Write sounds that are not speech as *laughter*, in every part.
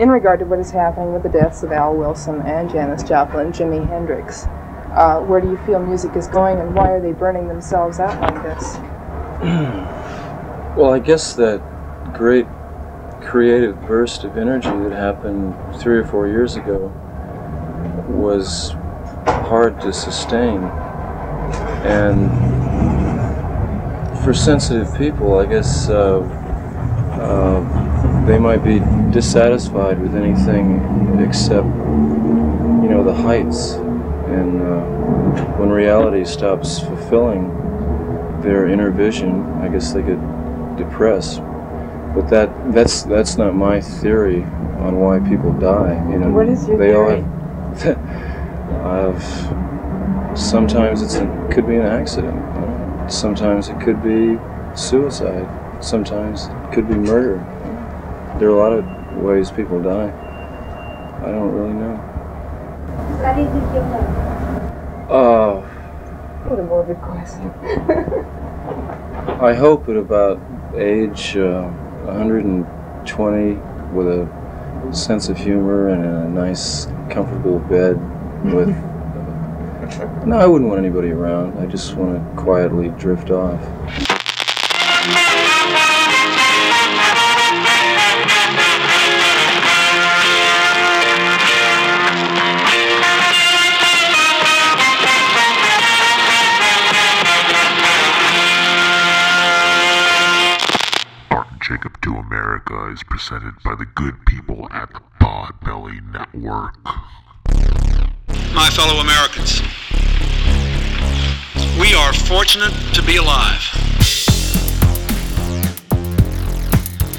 in regard to what is happening with the deaths of Al Wilson and Janis Joplin, Jimi Hendrix, uh, where do you feel music is going, and why are they burning themselves out like this? *clears throat* well, I guess that great creative burst of energy that happened three or four years ago was hard to sustain. And for sensitive people, I guess uh, uh, they might be dissatisfied with anything except, you know, the heights. And uh, when reality stops fulfilling their inner vision, I guess they get depressed. But that that's that's not my theory on why people die. You know, what is your they theory? all have. have sometimes it's a, could be an accident. Sometimes it could be suicide. Sometimes it could be murder. There are a lot of ways people die. I don't really know. How do you think you'll know? Uh, What a morbid question. *laughs* I hope at about age uh, 120 with a sense of humor and a nice, comfortable bed with. *laughs* no, I wouldn't want anybody around. I just want to quietly drift off. America is presented by the good people at the Podbelly Network. my fellow Americans. We are fortunate to be alive.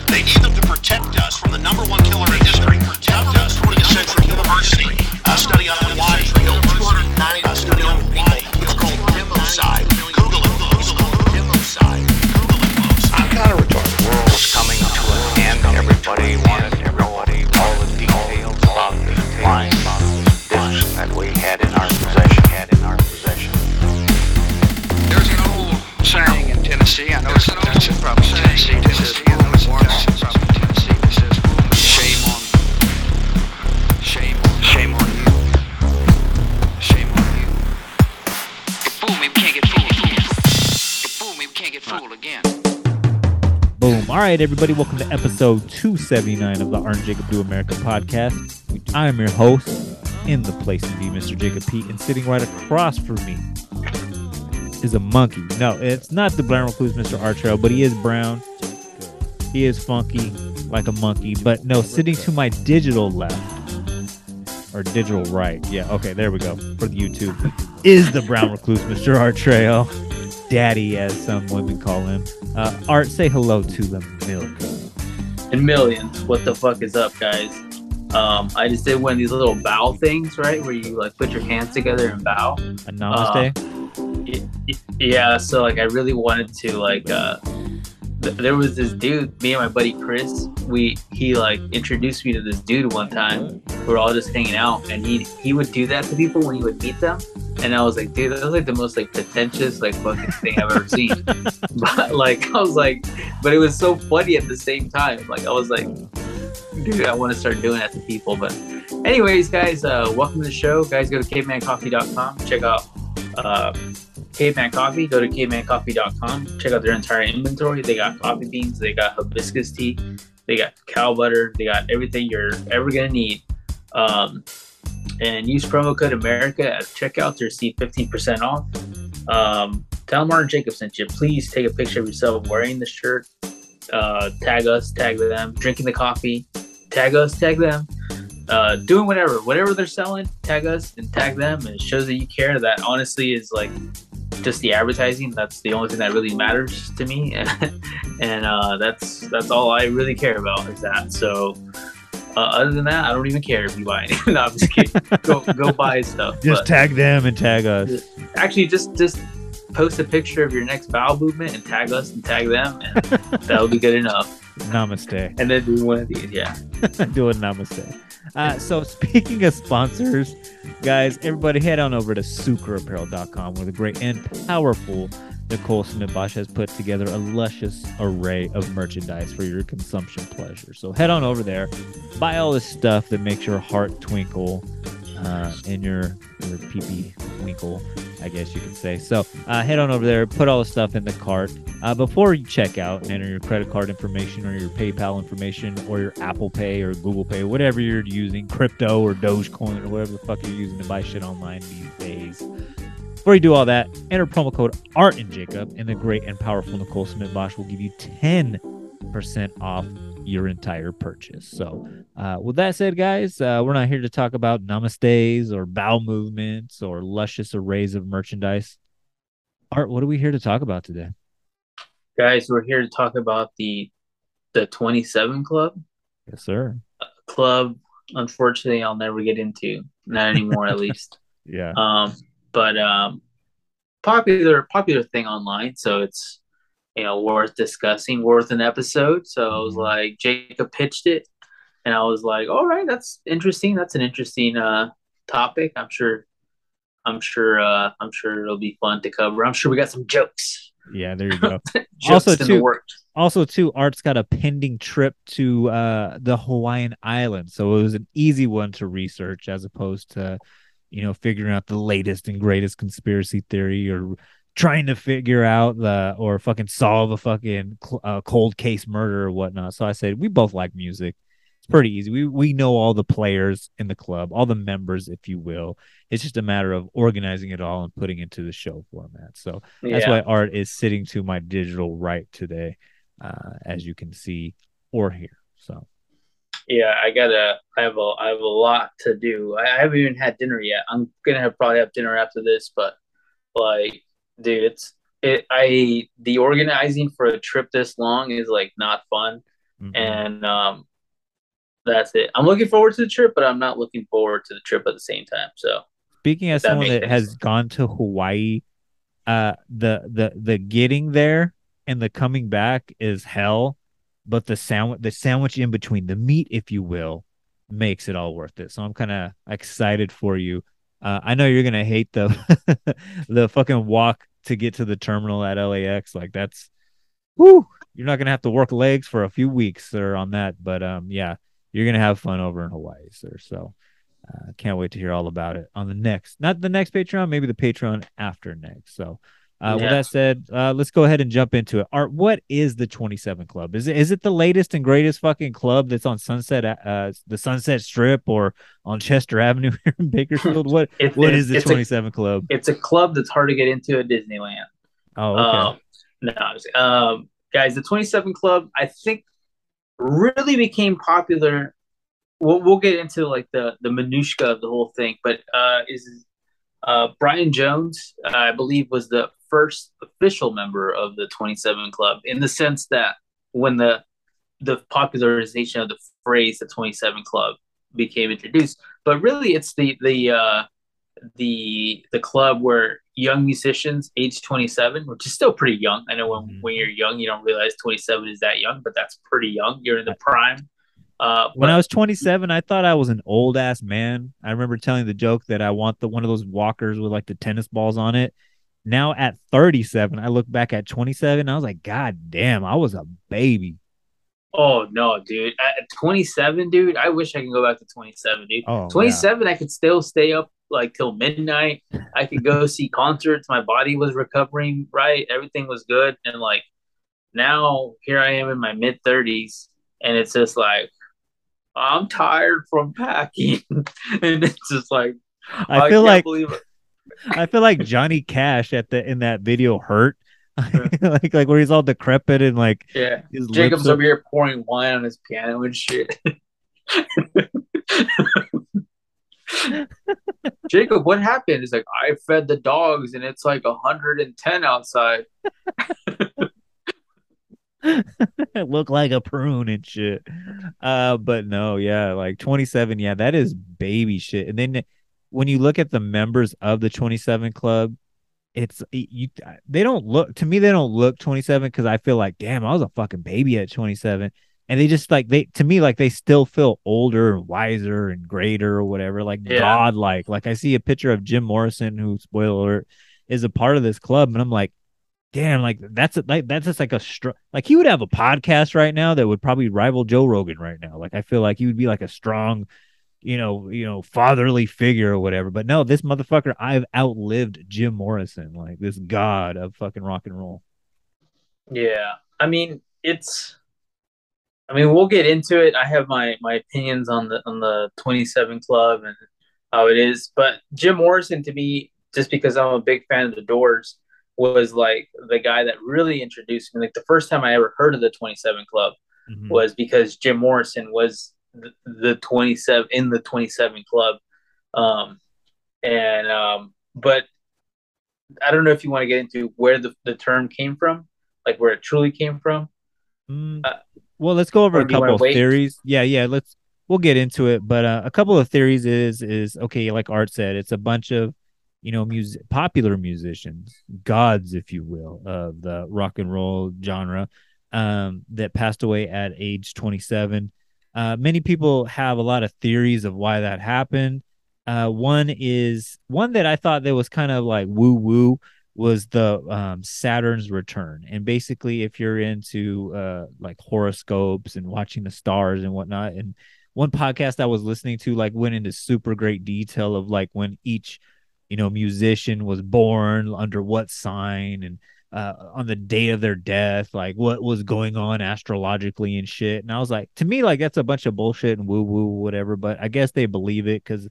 They need them to protect us from the number one killer in history. Protect us from the Central University. A study on why killed 290 a study on why it's called democide. Right, everybody, welcome to episode 279 of the Art and Jacob Do America podcast. I am your host in the place to be, Mr. Jacob Pete, and sitting right across from me is a monkey. No, it's not the brown recluse, Mr. Archero, but he is brown. He is funky like a monkey. But no, sitting to my digital left or digital right. Yeah, okay, there we go for the YouTube. Is the brown recluse, Mr. Artreo. Daddy, as some women call him. Uh, Art, say hello to the milk. and millions. What the fuck is up, guys? Um, I just did one of these little bow things, right, where you like put your hands together and bow. A namaste. Y- Yeah, so like I really wanted to like uh th- there was this dude, me and my buddy Chris, we he like introduced me to this dude one time. We were all just hanging out and he he would do that to people when he would meet them. And I was like, dude, that was like the most like pretentious like fucking thing I've ever seen. *laughs* but like I was like but it was so funny at the same time. Like I was like dude, I want to start doing that to people. But anyways, guys, uh welcome to the show. Guys, go to cavemancoffee.com, check out uh Caveman Coffee. Go to cavemancoffee.com. Check out their entire inventory. They got coffee beans. They got hibiscus tea. They got cow butter. They got everything you're ever gonna need. Um, and use promo code America at checkout to receive 15% off. Um, tell Martin Jacob sent you. Please take a picture of yourself wearing the shirt. Uh, tag us, tag them, drinking the coffee. Tag us, tag them. Uh, doing whatever, whatever they're selling, tag us and tag them, and it shows that you care. That honestly is like just the advertising. That's the only thing that really matters to me, *laughs* and uh, that's that's all I really care about is that. So, uh, other than that, I don't even care if you buy anything. *laughs* no, I'm just kidding. *laughs* go go buy stuff. Just but tag them and tag us. actually, just just post a picture of your next bowel movement and tag us and tag them, and that'll be good enough. Namaste. And then do one of these, yeah. Do a namaste. Uh, so *laughs* speaking of sponsors, guys, everybody head on over to sucreapparel.com where the great and powerful Nicole Smith Bosch has put together a luscious array of merchandise for your consumption pleasure. So head on over there, buy all this stuff that makes your heart twinkle uh, and your your pee pee winkle, I guess you could say. So uh, head on over there, put all the stuff in the cart. Uh, before you check out and enter your credit card information or your PayPal information or your Apple Pay or Google Pay, whatever you're using, crypto or Dogecoin or whatever the fuck you're using to buy shit online these days. Before you do all that, enter promo code Art and Jacob, and the great and powerful Nicole Smith Bosch will give you 10% off your entire purchase. So, uh, with that said, guys, uh, we're not here to talk about namastes or bow movements or luscious arrays of merchandise. Art, what are we here to talk about today? Guys, we're here to talk about the the 27 Club. Yes, sir. Club, unfortunately, I'll never get into. Not anymore, at *laughs* least. Yeah. Um, but um, popular popular thing online, so it's you know worth discussing, worth an episode. So I was Mhm. like, Jacob pitched it, and I was like, all right, that's interesting. That's an interesting uh topic. I'm sure. I'm sure. Uh, I'm sure it'll be fun to cover. I'm sure we got some jokes. Yeah, there you go. *laughs* jokes Also, in the too- works. also too art's got a pending trip to uh the hawaiian islands so it was an easy one to research as opposed to you know figuring out the latest and greatest conspiracy theory or trying to figure out the or fucking solve a fucking cl- uh, cold case murder or whatnot so i said we both like music it's pretty easy we we know all the players in the club all the members if you will it's just a matter of organizing it all and putting it into the show format so that's Yeah. why art is sitting to my digital right today, uh, as you can see or hear. So Yeah, I gotta. I have a. I have a lot to do. I, I haven't even had dinner yet. I'm gonna have probably have dinner after this, but like, dude, it's it. I the organizing for a trip this long is like not fun, mhm. and um, that's it. I'm looking forward to the trip, but I'm not looking forward to the trip at the same time. So speaking as that someone that sense. has gone to Hawaii, uh, the the the getting there and the coming back is hell, but the sandwich the sandwich in between, the meat, if you will, makes it all worth it. So I'm kind of excited for you. Uh, I know you're gonna hate the *laughs* the fucking walk to get to the terminal at LAX. Like that's, whoo, you're not gonna have to work legs for a few weeks, sir, on that. But um, yeah, you're gonna have fun over in Hawaii, sir. So uh, can't wait to hear all about it on the next, not the next Patreon, maybe the Patreon after next. So, uh, with that said, uh, let's go ahead and jump into it. Art, what is the 27 Club? Is it is it the latest and greatest fucking club that's on Sunset, uh, the Sunset Strip, or on Chester Avenue *laughs* here in Bakersfield? What *laughs* It- what it- is the it's a- 27 Club? it's a club that's hard to get into at Disneyland. Oh, okay. Um, no, um, guys, the 27 Club, I think, really became popular. We'll, we'll get into like the the minutia of the whole thing, but uh, is uh, Brian Jones, uh, I believe, was the first official member of the 27 Club in the sense that when the the popularization of the phrase the 27 Club became introduced, but really it's the the uh, the the club where young musicians age 27 which is still pretty young i know when, Mhm. when you're young you don't realize 27 is that young but that's pretty young you're in the prime uh when but- I was 27, I thought I was an old ass man. I remember telling the joke that I want the one of those walkers with like the tennis balls on it. Now at 37, I look back at 27. I was like, God damn, I was a baby. oh no dude. At 27 dude i wish i could go back to 27 dude. Oh, 27 i could still stay up like till midnight. I could go see *laughs* concerts. My body was recovering right? Everything was good. And like now here i am in my mid 30s and it's just like i'm tired from packing. *laughs* And it's just like I feel can't like believe it. I feel like Johnny Cash at the in that video hurt. *laughs* like like where he's all decrepit and like yeah jacob's over here pouring wine on his piano and shit *laughs* Jacob, what happened? He's like, I fed the dogs and it's like 110 outside. *laughs* look like a prune and shit. Uh, but no, yeah, like 27, yeah, that is baby shit. And then when you look at the members of the 27 club, it's you they don't look to me they don't look 27 because I feel like damn I was a fucking baby at 27 and they just like they to me like they still feel older and wiser and greater or whatever like Yeah. godlike like I see a picture of Jim Morrison who spoiler alert is a part of this club and I'm like damn, like that's a, like that's just like a str- like he would have a podcast right now that would probably rival Joe Rogan right now. Like I feel like he would be like a strong, you know, you know, fatherly figure or whatever. But no, this motherfucker, I've outlived Jim Morrison, like this god of fucking rock and roll. Yeah, I mean it's. I mean, we'll get into it. I have my my opinions on the on the Twenty Seven Club and how it is, but Jim Morrison to me, just because I'm a big fan of the Doors, was like the guy that really introduced me. Like the first time I ever heard of the Twenty Seven Club Mhm. was because Jim Morrison was the, the 27 in the 27 club. Um, and, um, but I don't know if you want to get into where the, the term came from, like where it truly came from. Mm, Uh, well, let's go over a do you wanna couple of theories. Yeah, yeah, let's we'll get into it. But uh, a couple of theories is is okay, like Art said, it's a bunch of you know music popular musicians, gods, if you will, of the rock and roll genre, um, that passed away at age 27. Uh, many people have a lot of theories of why that happened. Uh, one is one that I thought that was kind of like woo woo was the um, Saturn's return. And basically, if you're into uh, like horoscopes and watching the stars and whatnot, and one podcast I was listening to like went into super great detail of like when each you know musician was born under what sign and uh, on the day of their death, like what was going on astrologically and shit. And I was like, to me, like that's a bunch of bullshit and woo woo whatever. But I guess they believe it because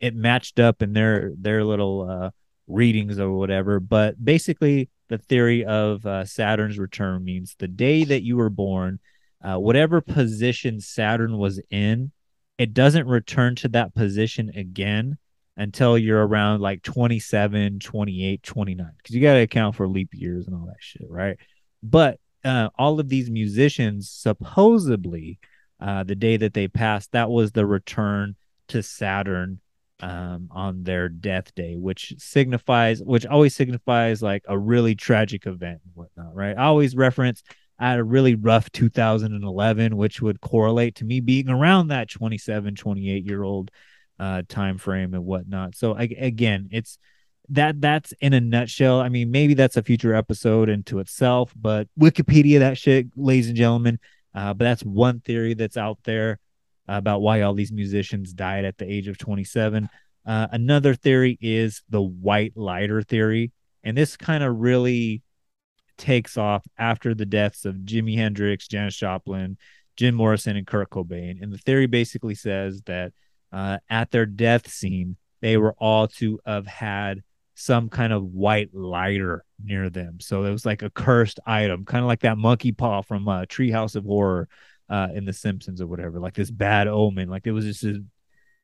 it matched up in their their little uh, readings or whatever. But basically, the theory of uh, Saturn's return means the day that you were born, uh, whatever position Saturn was in, it doesn't return to that position again until you're around like 27, 28, 29. Because you got to account for leap years and all that shit, right? But uh, all of these musicians, supposedly, uh, the day that they passed, that was the return to Saturn um, on their death day, which signifies, which always signifies like a really tragic event and whatnot, right? I always reference I had a really rough 2011, which would correlate to me being around that 27, 28 year old uh, time frame and whatnot. So I, again, it's that that's in a nutshell. I mean, maybe that's a future episode into itself, but Wikipedia that shit, ladies and gentlemen. Uh, but that's one theory that's out there about why all these musicians died at the age of 27. Uh, another theory is the white lighter theory, and this kind of really takes off after the deaths of Jimi Hendrix, Janis Joplin, Jim Morrison, and Kurt Cobain. And the theory basically says that uh, at their death scene, they were all to have had some kind of white lighter near them. So it was like a cursed item, kind of like that monkey paw from uh, Treehouse of Horror uh, in The Simpsons or whatever, like this bad omen. Like it was just a,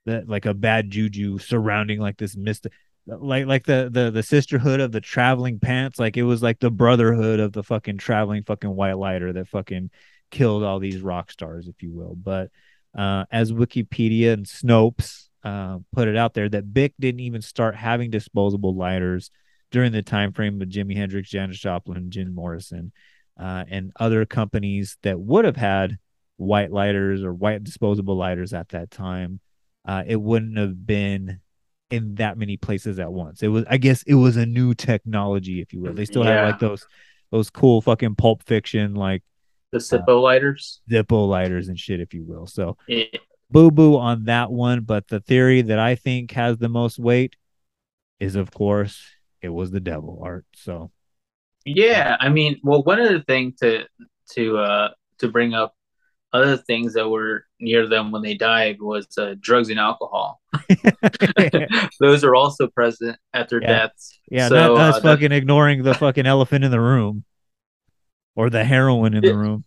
that like a bad juju surrounding like this mist like like the the the sisterhood of the traveling pants like it was like the brotherhood of the fucking traveling fucking white lighter that fucking killed all these rock stars if you will but uh as wikipedia and snopes uh, put it out there that bic didn't even start having disposable lighters during the time frame of jimi hendrix janis joplin jim morrison uh, and other companies that would have had white lighters or white disposable lighters at that time uh, it wouldn't have been in that many places at once. It was, I guess, it was a new technology, if you will. They still Yeah. have like those those cool fucking pulp fiction like The Zippo lighters. Zippo lighters and shit, if you will. So Yeah. boo boo on that one. But the theory that I think has the most weight is, of course, it was the devil art. So Yeah, I mean, well, one other thing to to uh to bring up other things that were near them when they died was uh, drugs and alcohol. *laughs* *laughs* Those are also present at their Yeah. deaths. yeah, So, not uh, us that- fucking ignoring the fucking elephant in the room or the heroin in the room.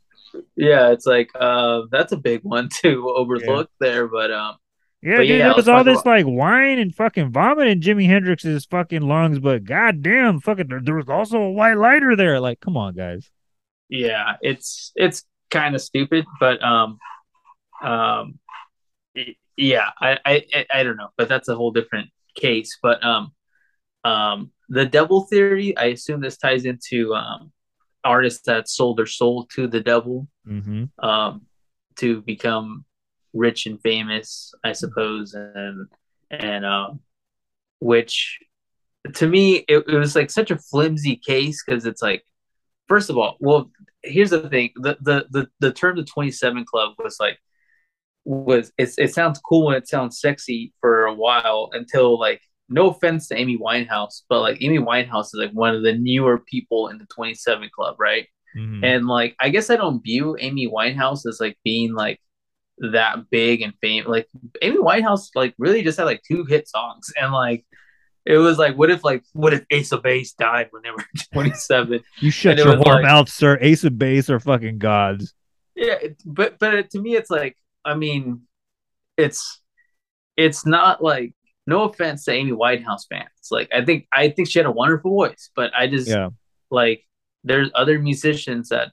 yeah, it's like uh, that's a big one *laughs* to overlook there, but um, Yeah, But dude, yeah, there was all this about- like wine and fucking vomit in Jimi Hendrix's fucking lungs, but goddamn, fucking, there, there was also a white lighter there. Like, come on, guys. yeah, it's it's kind of stupid, but um, um, y- yeah, I, I I- I don't know, but that's a whole different case. But um, um, the devil theory, I assume this ties into um, artists that sold their soul to the devil Mm-hmm. um, to become rich and famous, I suppose, and and um, which to me, it, it was like such a flimsy case because it's like, first of all, well, here's the thing: the the the, the term the Twenty Seven Club was like was it's it sounds cool and it sounds sexy for a while until like no offense to Amy Winehouse, but like Amy Winehouse is like one of the newer people in the 27 Club, right? Mhm. And like, I guess I don't view Amy Winehouse as like being like that big and famous. Like Amy Winehouse, like really just had like two hit songs, and like it was like, what if like what if Ace of Base died when they were *laughs* 27? you shut your whore like- mouth, sir. Ace of Base are fucking gods. yeah, but but to me, it's like, I mean, it's it's not like no offense to Amy Winehouse fans. Like I think I think she had a wonderful voice, but I just Yeah. like there's other musicians that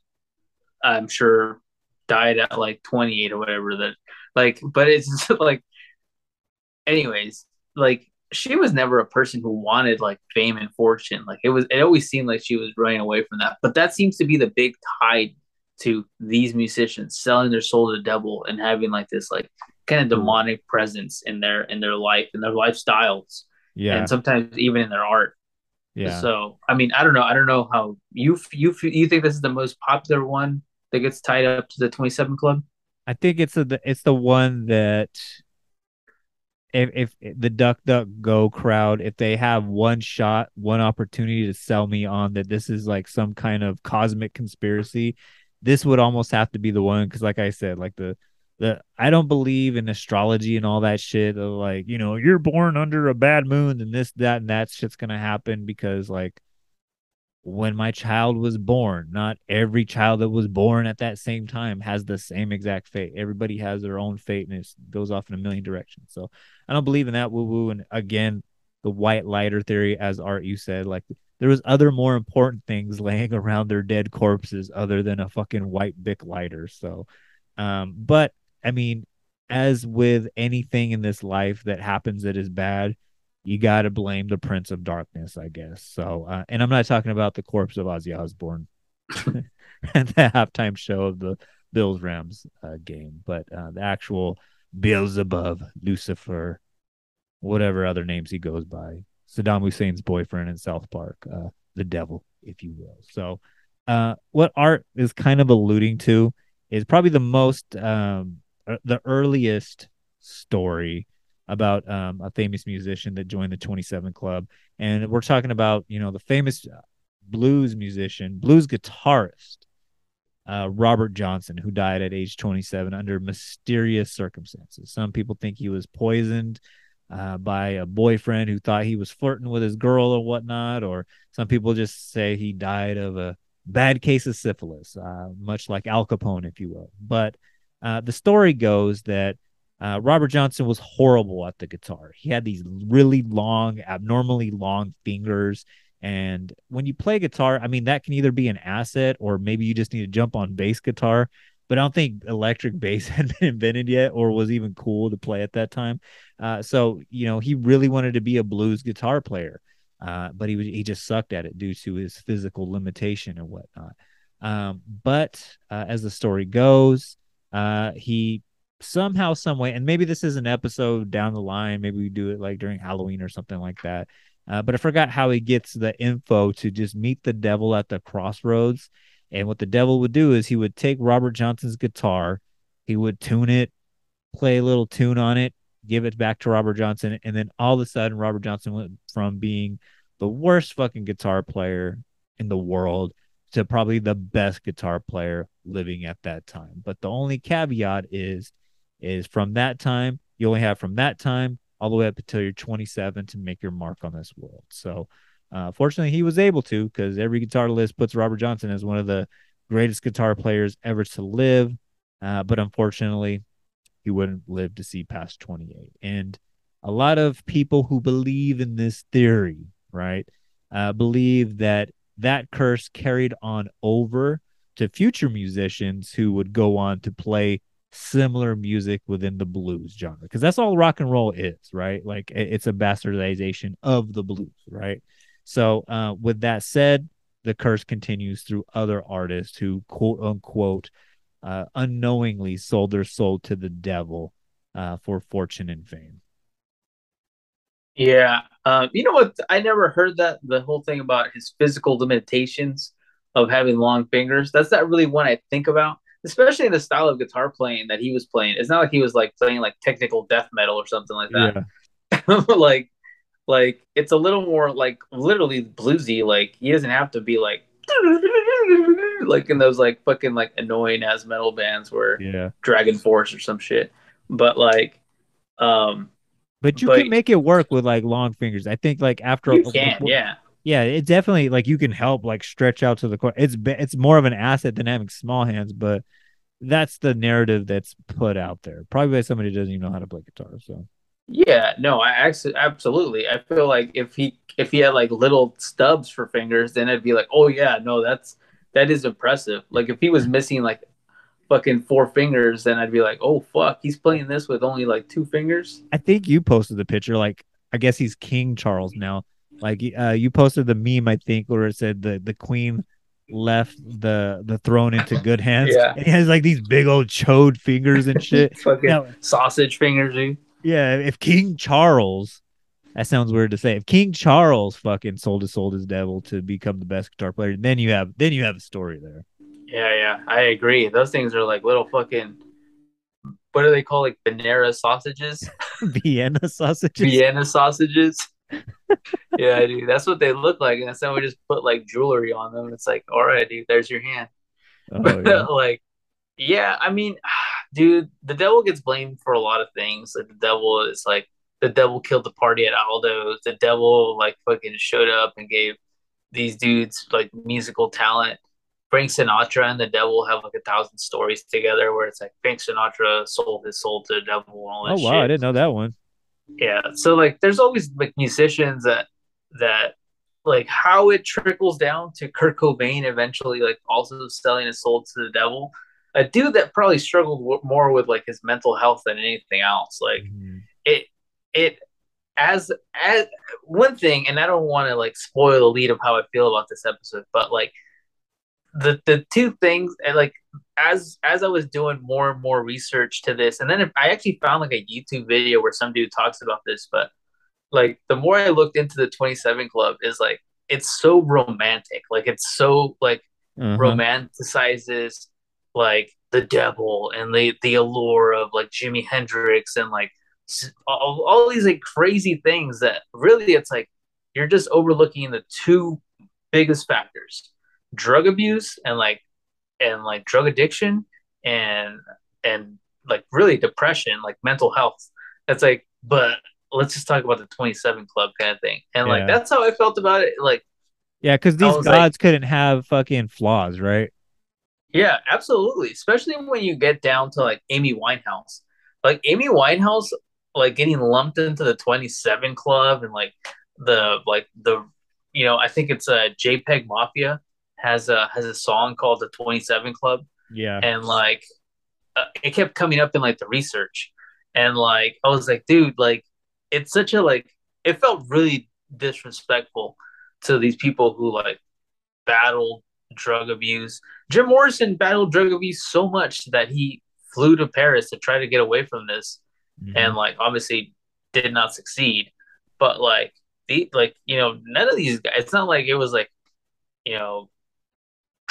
I'm sure died at like 28 or whatever that like but it's *laughs* like anyways like she was never a person who wanted like fame and fortune like it was it always seemed like she was running away from that but that seems to be the big tide to these musicians selling their soul to the devil and having like this like kind of demonic presence in their in their life and their lifestyles Yeah. and sometimes even in their art yeah. so I mean, I don't know. I don't know how you you you think this is the most popular one that gets tied up to the twenty seven club. I think it's a, it's the one that if if the Duck Duck Go crowd, if they have one shot, one opportunity to sell me on that this is like some kind of cosmic conspiracy, this would almost have to be the one because, like I said, like the the I don't believe in astrology and all that shit. Of like you know you're born under a bad moon and this that and that shit's gonna happen because like when my child was born. Not every child that was born at that same time has the same exact fate. Everybody has their own fate and it goes off in a million directions. So I don't believe in that woo woo. And again, the white lighter theory, as Art you said, like there was other more important things *laughs* laying around their dead corpses other than a fucking white Bic lighter. So, um, but I mean, as with anything in this life that happens that is bad, you got to blame the Prince of Darkness, I guess. So, uh, and I'm not talking about the corpse of Ozzy Osbourne *laughs* *laughs* at the halftime show of the Bills Rams uh, game, but uh, the actual Beelzebub, Lucifer, whatever other names he goes by, Saddam Hussein's boyfriend in South Park, uh, the devil, if you will. So, uh, what Art is kind of alluding to is probably the most, um, uh, the earliest story about um, a famous musician that joined the 27 Club. And we're talking about, you know, the famous blues musician, blues guitarist, uh, Robert Johnson, who died at age 27 under mysterious circumstances. Some people think he was poisoned uh, by a boyfriend who thought he was flirting with his girl or whatnot, or some people just say he died of a bad case of syphilis, uh, much like Al Capone, if you will. But uh, the story goes that uh, Robert Johnson was horrible at the guitar. He had these really long, abnormally long fingers. And when you play guitar, I mean, that can either be an asset or maybe you just need to jump on bass guitar. But I don't think electric *laughs* bass had been invented yet or was even cool to play at that time. Uh, so, you know, he really wanted to be a blues guitar player, uh, but he, was, he just sucked at it due to his physical limitation and whatnot. Um, but uh, as the story goes, uh, he somehow, some way, and maybe this is an episode down the line. Maybe we do it like during Halloween or something like that. Uh, but I forgot how he gets the info to just meet the devil at the crossroads. And what the devil would do is he would take Robert Johnson's guitar, he would tune it, play a little tune on it, give it back to Robert Johnson, and then all of a sudden Robert Johnson went from being the worst fucking guitar player in the world to probably the best guitar player living at that time. But the only caveat is is from that time, you only have from that time all the way up until you're 27 to make your mark on this world. So, uh, fortunately, he was able to because every guitar list puts Robert Johnson as one of the greatest guitar players ever to live. Uh, but unfortunately, he wouldn't live to see past 28. And a lot of people who believe in this theory, right, uh, believe that that curse carried on over to future musicians who would go on to play similar music within the blues genre because that's all rock and roll is right like it's a bastardization of the blues right so uh, with that said the curse continues through other artists who quote unquote uh, unknowingly sold their soul to the devil uh, for fortune and fame Yeah. Um, you know what? I never heard that the whole thing about his physical limitations of having long fingers. That's not really one I think about, especially in the style of guitar playing that he was playing. It's not like he was like playing like technical death metal or something like that. Yeah. *laughs* like, like it's a little more like literally bluesy. Like he doesn't have to be like *laughs* like in those like fucking like annoying ass metal bands where Yeah. DragonForce or some shit. But like, um, But you But- can make it work with like long fingers. I think like after you can, yeah. Yeah, it definitely like you can help like stretch out to the core. It's it's more of an asset than having small hands, but that's the narrative that's put out there. Probably by somebody who doesn't even know how to play guitar. So Yeah, no, I actually absolutely. I feel like if he if he had like little stubs for fingers, then I'd be like, oh yeah, no, that's that is impressive. Like if he was missing like fucking four fingers, then I'd be like, oh fuck, he's playing this with only like two fingers. I think you posted the picture. Like I guess he's King Charles now. Like uh, you posted the meme, I think, where it said the the Queen left the the throne into good hands. Yeah. And he has like these big old chode fingers and *laughs* shit. fucking Now- sausage fingers, dude. Yeah, if King Charles, that sounds weird to say. If King Charles fucking sold his soul to his devil to become the best guitar player, then you have then you have a story there. Yeah, yeah, I agree. Those things are like little fucking. What do they call like Venera sausages? *laughs* Vienna sausages. Vienna sausages. Yeah, dude, that's what they look like, and then we just put like jewelry on them. It's like, all right, dude, there's your hand. Oh, yeah. *laughs* like, yeah, I mean, *sighs* dude, the devil gets blamed for a lot of things. Like, the devil is like, the devil killed the party at Aldo's. The devil like fucking showed up and gave these dudes like musical talent. Frank Sinatra and the devil have like a thousand stories together where it's like Frank Sinatra sold his soul to the devil and all that Oh shit wow, I didn't know that one. Yeah so like there's always like musicians that that like how it trickles down to kurt cobain eventually like also selling his soul to the devil a dude that probably struggled w- more with like his mental health than anything else like Mhm. it it as as one thing and i don't want to like spoil the lead of how i feel about this episode but like the the two things like as as i was doing more and more research to this and then i actually found like a youtube video where some dude talks about this but like the more i looked into the 27 club is like it's so romantic like it's so like Uh-huh. romanticizes like the devil and the the allure of like Jimi Hendrix and like all, all these like crazy things that really it's like you're just overlooking the two biggest factors drug abuse and like and like drug addiction and and like really depression like mental health it's like but let's just talk about the 27 club kind of thing and like Yeah. that's how i felt about it like Yeah, because these was like- gods couldn't have fucking flaws, right? Yeah, absolutely. Especially when you get down to like Amy Winehouse. Like Amy Winehouse like getting lumped into the 27 club and like the like the you know, I think it's a uh, JPEG Mafia has a has a song called the 27 club Yeah. and like uh, it kept coming up in like the research and like I was like dude like it's such a like it felt really disrespectful to these people who like battled drug abuse. Jim Morrison battled drug abuse so much that he flew to Paris to try to get away from this Mhm. and like obviously did not succeed. But like the like you know none of these guys. It's not like it was like you know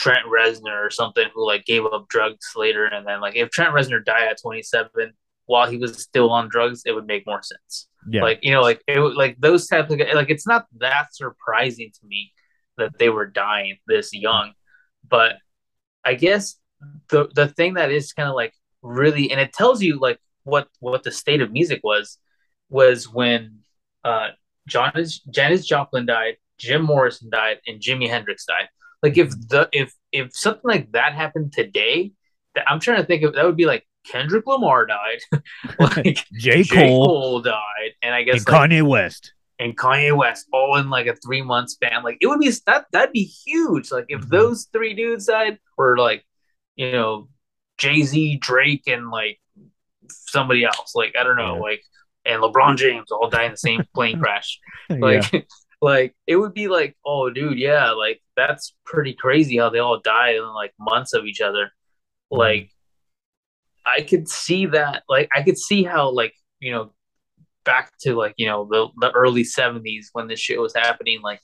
Trent Reznor or something who like gave up drugs later and then like if Trent Reznor died at 27 while he was still on drugs, it would make more sense. yeah. Like you know, like it like those types of like it's not that surprising to me that they were dying this young, but I guess the the thing that is kind of like really and it tells you like what what the state of music was was when uh Janis Janis Joplin died, Jim Morrison died, and Jimi Hendrix died. Like if the if if something like that happened today, that I'm trying to think of that would be like Kendrick Lamar died, *laughs* like *laughs* J. J. Cole, Cole died, and I guess and like, Kanye West. and Kanye West all in like a three month span. Like it would be that that'd be huge. Like if Mhm. those three dudes died, or like you know Jay Z, Drake, and like somebody else. Like I don't know, Yeah. like and LeBron James all die in the same plane *laughs* crash. Like like it would be like oh dude yeah like that's pretty crazy how they all died in like months of each other. Mm-hmm. Like I could see that like I could see how like you know back to like you know the the early '70s when this shit was happening, like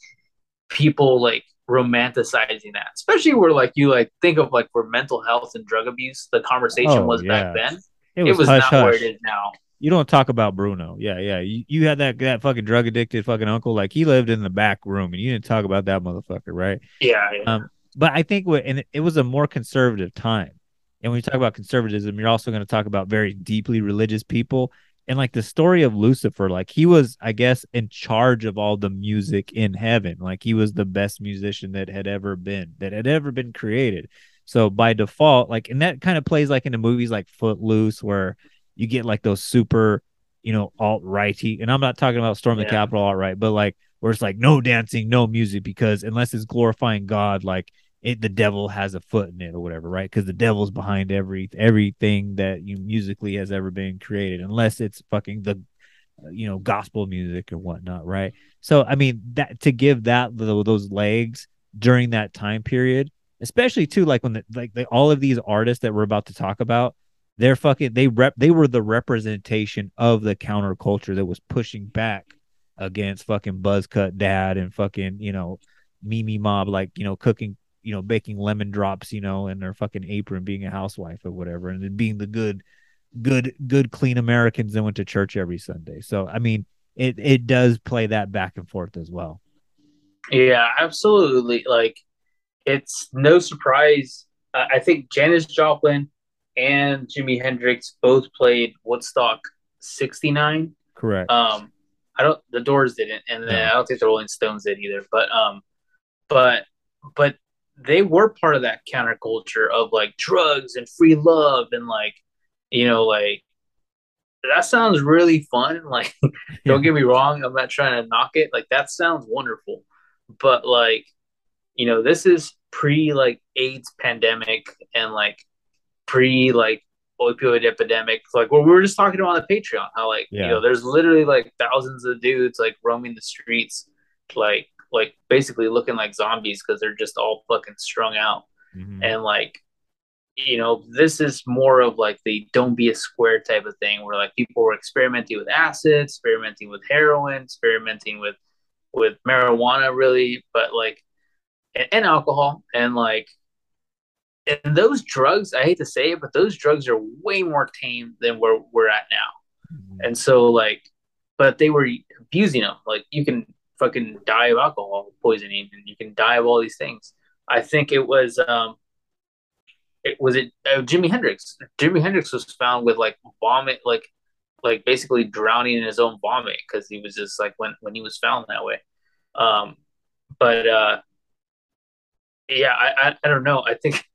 people like romanticizing that, especially where like you like think of like where mental health and drug abuse, the conversation Oh, was yeah. back then. It was, not hush, where it is now. You don't talk about Bruno. Yeah, yeah. You, you had that that fucking drug addicted fucking uncle. Like he lived in the back room, and you didn't talk about that motherfucker, right? Yeah, yeah. Um, but I think what and it, was a more conservative time. And when you talk about conservatism, you're also going to talk about very deeply religious people. And like the story of Lucifer, like he was, I guess, in charge of all the music in heaven. Like he was the best musician that had ever been, that had ever been created. So by default, like, and that kind of plays like into movies like Footloose, where you get like those super, you know, alt righty. And I'm not talking about Storm the Yeah. Capitol alt right, but like where it's like no dancing, no music, because unless it's glorifying God, like it, the devil has a foot in it or whatever, right? Because the devil's behind every everything that you musically has ever been created, unless it's fucking the you know gospel music or whatnot, right? So I mean that to give that those legs during that time period, especially too like when the, like the, all of these artists that we're about to talk about, they're fucking they rep they were the representation of the counterculture that was pushing back against fucking buzzcut dad and fucking you know Mimi mob like you know cooking you know baking lemon drops you know in their fucking apron being a housewife or whatever and then being the good good good clean Americans that went to church every Sunday. So I mean it it does play that back and forth as well. Yeah, absolutely. Like, it's no surprise. Uh, I think Janis Joplin and Jimi Hendrix both played Woodstock '69. Correct. Um, I don't. The Doors didn't, and then No. I don't think the Rolling Stones did either. But um, but but they were part of that counterculture of like drugs and free love and like you know like that sounds really fun. *laughs* Like, don't get me *laughs* wrong, I'm not trying to knock it. Like, that sounds wonderful, but like, you know, this is pre like AIDS pandemic and like pre like opioid epidemic. Like, what we were just talking about on the Patreon, how like Yeah. you know, there's literally like thousands of dudes like roaming the streets, like like basically looking like zombies because they're just all fucking strung out Mhm. and like you know this is more of like the don't be a square type of thing where like people were experimenting with acid experimenting with heroin experimenting with with marijuana really but like and, and alcohol and like and those drugs i hate to say it but those drugs are way more tame than where we're at now Mhm. and so like but they were abusing them like you can fucking die of alcohol poisoning and you can die of all these things i think it was um it was it uh, Jimi Hendrix. Jimi Hendrix was found with like vomit, like like basically drowning in his own vomit because he was just like when when he was found that way. Um, but uh, yeah, I, I I don't know. I think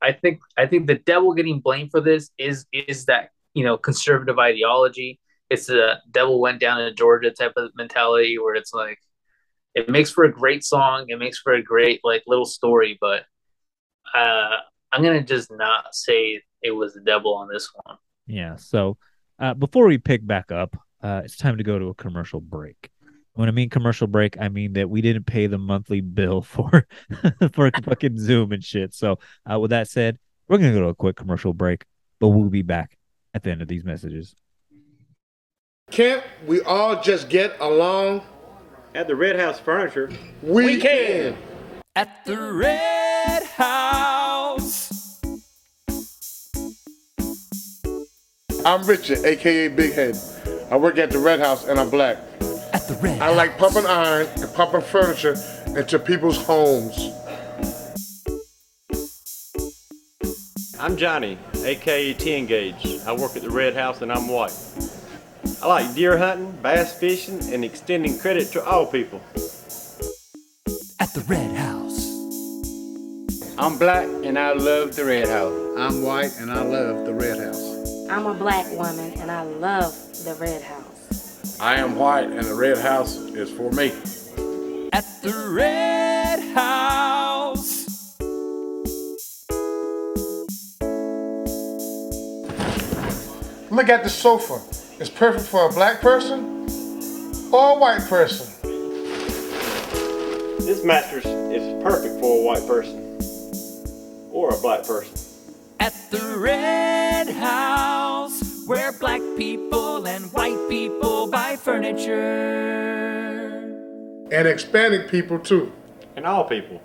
I think I think the devil getting blamed for this is is that you know conservative ideology. It's a devil went down to Georgia type of mentality where it's like it makes for a great song, it makes for a great like little story, but uh I'm gonna just not say it was the devil on this one. Yeah. So uh, before we pick back up, uh, it's time to go to a commercial break. When I mean commercial break, I mean that we didn't pay the monthly bill *laughs* for for fucking Zoom and shit. So uh, with that said, we're gonna go to a quick commercial break, but we'll be back at the end of these messages. Can't we all just get along? At the Red House Furniture, We, can. At the Red House. I'm Richard, aka Big Head. I work at the Red House and I'm black. At the Red I like pumping iron and pumping furniture into people's homes. I'm Johnny, aka 10 Gauge. I work at the Red House and I'm white. I like deer hunting, bass fishing, and extending credit to all people. At the Red House. I'm black and I love the Red House. I'm white and I love the Red House. I'm a black woman and I love the Red House. I am white and the Red House is for me. At the Red House. Look at the sofa. It's perfect for a black person or a white person. This mattress is perfect for a white person or a black person. At the Red House. Where black people and white people buy furniture. And Hispanic people too. And all people.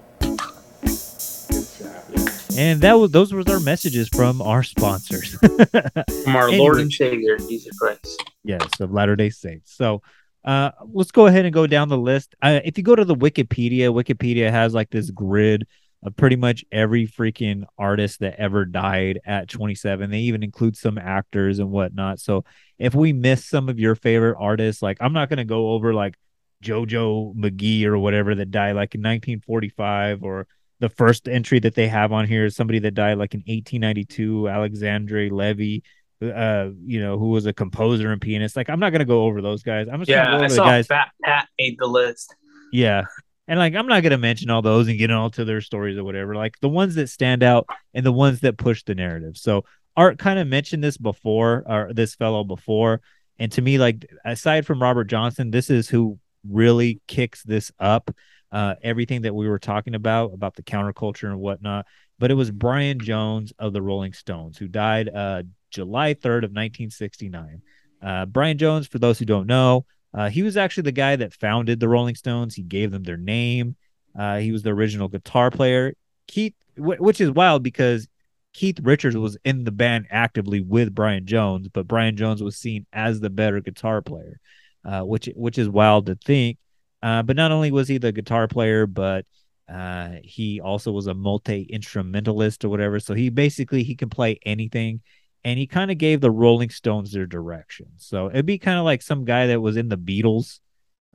And that was those were our messages from our sponsors. *laughs* From our Lord and Savior, Jesus Christ. Yes, of Latter Day Saints. So, uh, let's go ahead and go down the list. Uh, if you go to the Wikipedia, Wikipedia has like this grid of pretty much every freaking artist that ever died at 27. They even include some actors and whatnot. So, if we miss some of your favorite artists, like I'm not gonna go over like JoJo McGee or whatever that died like in 1945 or the first entry that they have on here is somebody that died like in 1892, Alexandre Levy, uh, you know, who was a composer and pianist. Like, I'm not gonna go over those guys. I'm just gonna Yeah, go over I the saw guys. Fat Pat made the list. Yeah. And like I'm not gonna mention all those and get all to their stories or whatever. Like the ones that stand out and the ones that push the narrative. So Art kind of mentioned this before, or this fellow before. And to me, like aside from Robert Johnson, this is who really kicks this up. Uh, everything that we were talking about about the counterculture and whatnot. But it was Brian Jones of the Rolling Stones who died uh, July 3rd of 1969. Uh, Brian Jones, for those who don't know, uh, he was actually the guy that founded the Rolling Stones. He gave them their name. Uh, he was the original guitar player. Keith, wh- which is wild because Keith Richards was in the band actively with Brian Jones, but Brian Jones was seen as the better guitar player, uh, which which is wild to think. Uh, but not only was he the guitar player, but uh, he also was a multi instrumentalist or whatever. So he basically he can play anything and he kind of gave the Rolling Stones their direction. So it'd be kind of like some guy that was in the Beatles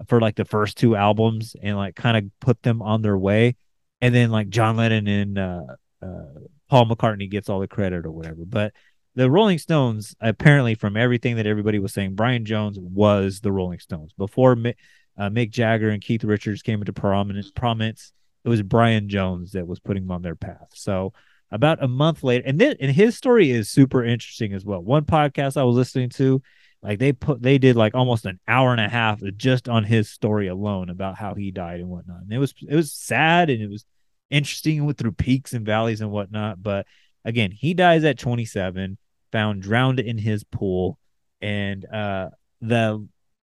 for like the first two albums and like kind of put them on their way, and then like John Lennon and uh, uh, Paul McCartney gets all the credit or whatever. But the Rolling Stones, apparently, from everything that everybody was saying, Brian Jones was the Rolling Stones before Mi- uh, Mick Jagger and Keith Richards came into prominence. Prominence. It was Brian Jones that was putting them on their path. So about a month later, and then and his story is super interesting as well. One podcast I was listening to, like they put they did like almost an hour and a half just on his story alone about how he died and whatnot. And it was it was sad and it was interesting with through peaks and valleys and whatnot. But again, he dies at 27, found drowned in his pool, and uh the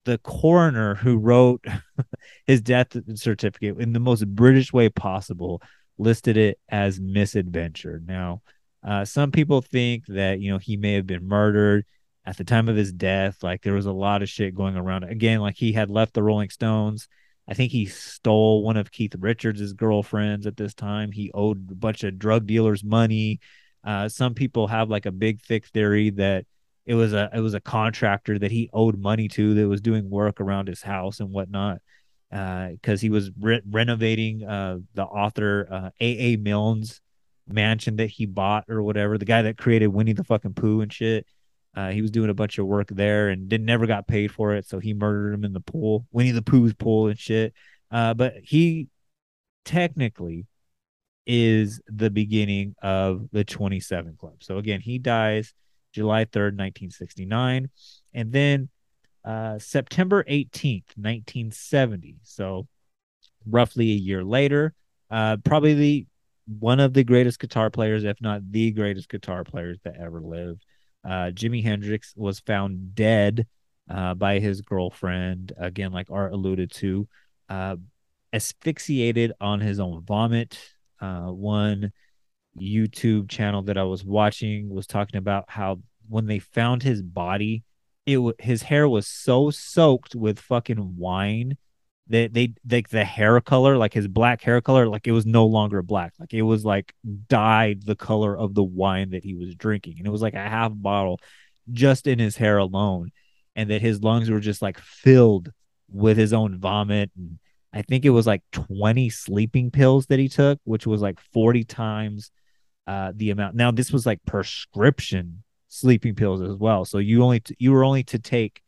the coroner who wrote *laughs* his death certificate in the most British way possible listed it as misadventure. Now, uh, some people think that you know he may have been murdered at the time of his death. Like there was a lot of shit going around. Again, like he had left the Rolling Stones. I think he stole one of Keith Richards' girlfriends at this time. He owed a bunch of drug dealers money. Uh, some people have like a big thick theory that it was a it was a contractor that he owed money to that was doing work around his house and whatnot because he was re- renovating uh, the author uh, A. A. Milne's mansion that he bought or whatever. The guy that created Winnie the fucking Pooh and shit. Uh, he was doing a bunch of work there and did never got paid for it, so he murdered him in the pool, Winnie the Pooh's pool and shit. Uh, but he technically is the beginning of the 27 Club. So again, he dies July 3rd, 1969, and then uh, September 18th, 1970. So roughly a year later, uh, probably the, one of the greatest guitar players, if not the greatest guitar players that ever lived. Uh, Jimi Hendrix was found dead uh, by his girlfriend, again, like Art alluded to, uh, asphyxiated on his own vomit. Uh, one YouTube channel that I was watching was talking about how when they found his body, it his hair was so soaked with fucking wine that they like the hair color, like his black hair color, like it was no longer black, like it was like dyed the color of the wine that he was drinking, and it was like a half bottle just in his hair alone, and that his lungs were just like filled with his own vomit. And I think it was like 20 sleeping pills that he took, which was like 40 times uh, the amount. Now this was like prescription sleeping pills as well. So you only t- you were only to take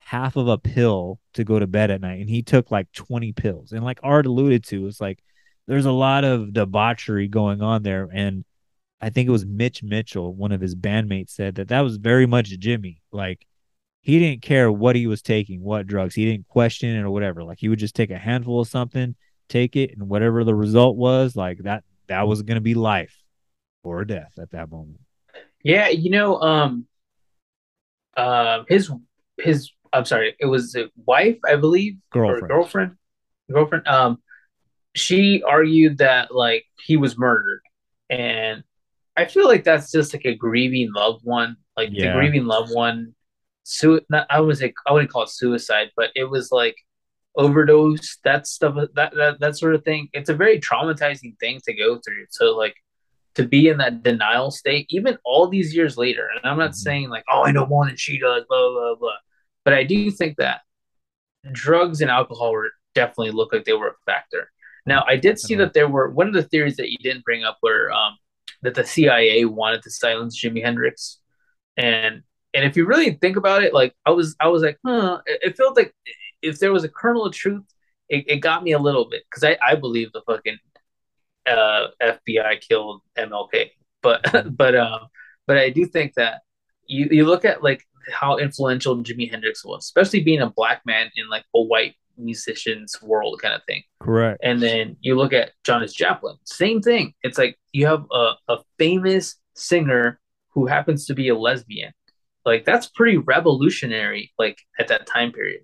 half of a pill to go to bed at night, and he took like 20 pills. And like Art alluded to, it's like there's a lot of debauchery going on there, and I think it was Mitch Mitchell, one of his bandmates, said that that was very much Jimi. Like he didn't care what he was taking, what drugs. He didn't question it or whatever. Like he would just take a handful of something, take it, and whatever the result was, like that that was gonna be life or death at that moment. Yeah, you know, um, um his his I'm sorry, it was a wife, I believe, Girlfriend. or girlfriend, girlfriend. Um, she argued that like he was murdered, and I feel like that's just like a grieving loved one, like Yeah. the grieving loved one. Su- not, I would say I wouldn't call it suicide, but it was like overdose, that stuff, that that that sort of thing. It's a very traumatizing thing to go through. So like to be in that denial state, even all these years later. And I'm not saying like, oh, I know more than she does, blah blah blah. But I do think that drugs and alcohol were definitely look like they were a factor. Now, I did see that there were one of the theories that you didn't bring up were um, that the CIA wanted to silence Jimi Hendrix, and and if you really think about it, like I was I was like, huh, it, it felt like if there was a kernel of truth, it, it got me a little bit because I I believe the fucking uh, FBI killed MLK, but *laughs* but um but I do think that you you look at like how influential Jimi Hendrix was, especially being a black man in like a white musician's world kind of thing. Correct. And then you look at Janis Joplin, same thing. It's like you have a, a famous singer who happens to be a lesbian. Like that's pretty revolutionary, like at that time period.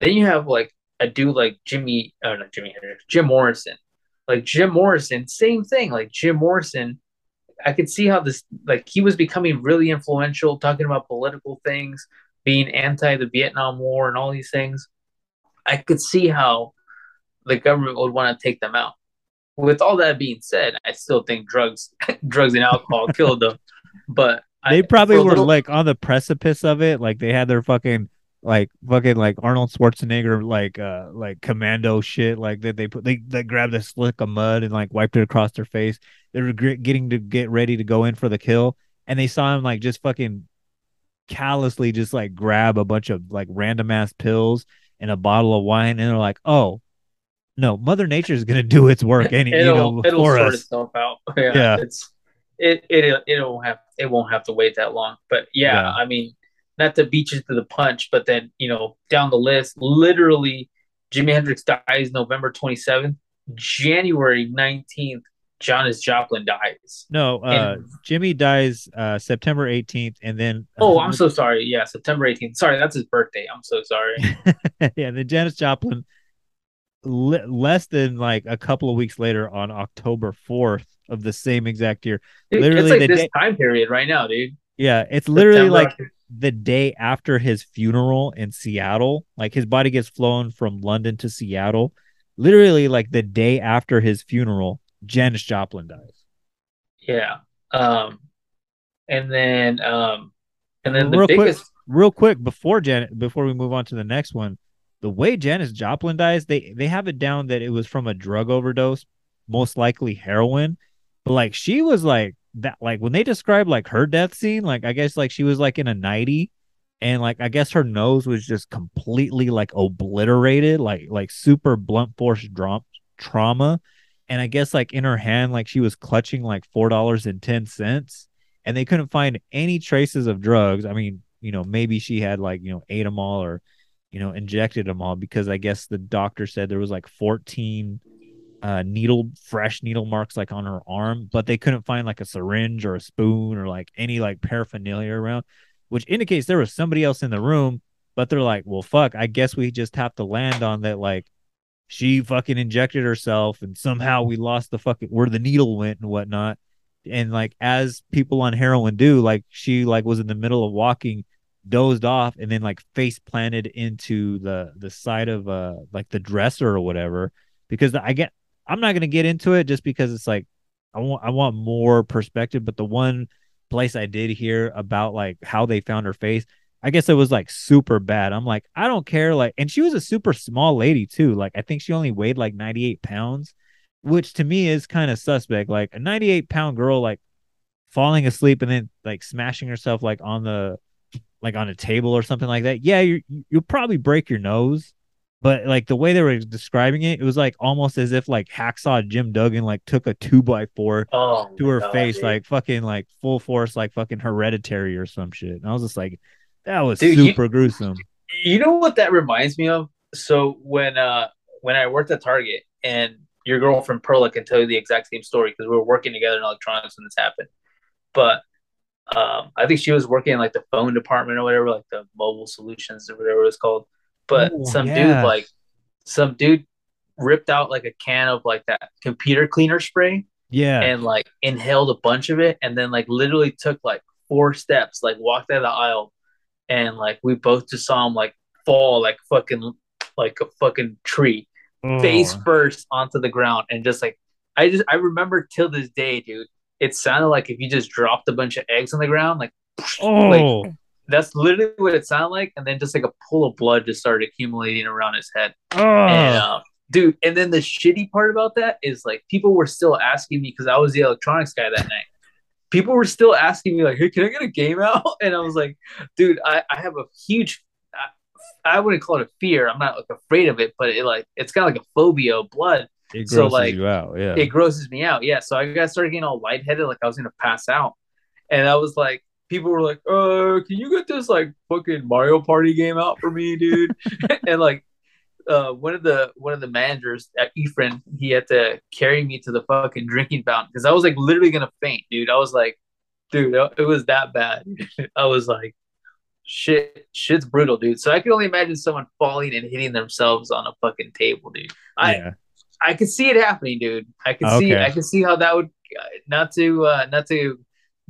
Then you have like a dude like Jimmy, or not Jimi Hendrix, Jim Morrison. Like Jim Morrison, same thing. Like Jim Morrison, I could see how this, like he was becoming really influential, talking about political things, being anti the Vietnam War and all these things. I could see how the government would want to take them out. With all that being said, I still think drugs, *laughs* drugs and alcohol killed them. But They I, probably were little- like on the precipice of it. Like they had their fucking like fucking like Arnold Schwarzenegger like uh like commando shit like that they put they they grabbed a slick of mud and like wiped it across their face. They were getting to get ready to go in for the kill and they saw him like just fucking callously just like grab a bunch of like random ass pills and a bottle of wine and they're like, "Oh, no, mother nature is going to do its work any it'll know it'll sort us." itself out. *laughs* Yeah, Yeah. it's it it it won't have it won't have to wait that long. But yeah, Yeah. I mean, not to beat you to the punch, but then you know down the list, literally, Jimi Hendrix dies November twenty seventh, January nineteenth, Janis Joplin dies. No, uh And- Jimi dies uh September 18th and then Oh, I'm so sorry. Yeah, September eighteenth. Sorry, that's his birthday. I'm so sorry. *laughs* yeah, then Janis Joplin le- less than like a couple of weeks later on October 4th of the same exact year. Dude, literally it's like the this day time period right now, dude. Yeah, it's literally September, like the day after his funeral in Seattle. Like his body gets flown from London to Seattle. Literally like the day after his funeral, Janis Joplin dies. Yeah. Um, and then um, and then the real biggest. quick, real quick before Janet, before we move on to the next one, the way Janis Joplin dies, they they have it down that it was from a drug overdose, most likely heroin. But like she was like that, like when they describe like her death scene, like I guess like she was like in a ninety, and like I guess her nose was just completely like obliterated, like like super blunt force drum trauma. And I guess like in her hand, like she was clutching like four dollars and ten cents and they couldn't find any traces of drugs. I mean, you know, maybe she had like, you know, ate them all or, you know, injected them all because I guess the doctor said there was like 14 uh needle fresh needle marks like on her arm, but they couldn't find like a syringe or a spoon or like any like paraphernalia around, which indicates there was somebody else in the room, but they're like, "Well, fuck, I guess we just have to land on that like she fucking injected herself and somehow we lost the fucking where the needle went and whatnot." and like as people on heroin do like she like was in the middle of walking dozed off and then like face planted into the the side of uh like the dresser or whatever because i get i'm not going to get into it just because it's like i want i want more perspective but the one place i did hear about like how they found her face i guess it was like super bad i'm like i don't care like and she was a super small lady too like i think she only weighed like 98 pounds which to me is kind of suspect. Like a 98 pound girl, like falling asleep and then like smashing herself like on the like on a table or something like that. Yeah, you you'll probably break your nose, but like the way they were describing it, it was like almost as if like hacksaw Jim Duggan like took a two by four Oh, to her God, face, dude. like fucking like full force, like fucking hereditary or some shit. And I was just like, that was Dude, you- super gruesome. You know what that reminds me of? So when uh when I worked at Target and your girlfriend Perla can tell you the exact same story because we were working together in electronics when this happened. But Um, I think she was working in like the phone department or whatever, like the mobile solutions or whatever it was called. But Oh, some yeah. dude like some dude ripped out like a can of like that computer cleaner spray Yeah. and like inhaled a bunch of it and then like literally took like four steps, like walked out of the aisle and like we both just saw him like fall like fucking like a fucking tree oh. face Oh. first onto the ground and just like I just I remember till this day, dude. It sounded like if you just dropped a bunch of eggs on the ground, like Oh. like that's literally what it sounded like, and then just like a pool of blood just started accumulating around his head. And, Oh. uh, dude, and then the shitty part about that is like people were still asking me because I was the electronics guy that night. People were still asking me like, "Hey, can I get a game out?" *laughs* And I was like, "Dude, I, I have a huge, I, I wouldn't call it a fear. I'm not like afraid of it, but it like it's kind of like a phobia of blood. It so grosses like you out. Yeah. it grosses me out. Yeah. So I got started getting all lightheaded, like I was gonna pass out. And I was like, people were like, uh, can you get this like fucking Mario Party game out for me, dude? *laughs* *laughs* and like uh one of the one of the managers at Efren, he had to carry me to the fucking drinking fountain because I was like literally gonna faint, dude. I was like, dude, it was that bad. *laughs* I was like, shit, shit's brutal, dude. So I can only imagine someone falling and hitting themselves on a fucking table, dude. I yeah. I could see it happening, dude. I can see I can see how that would not to uh not to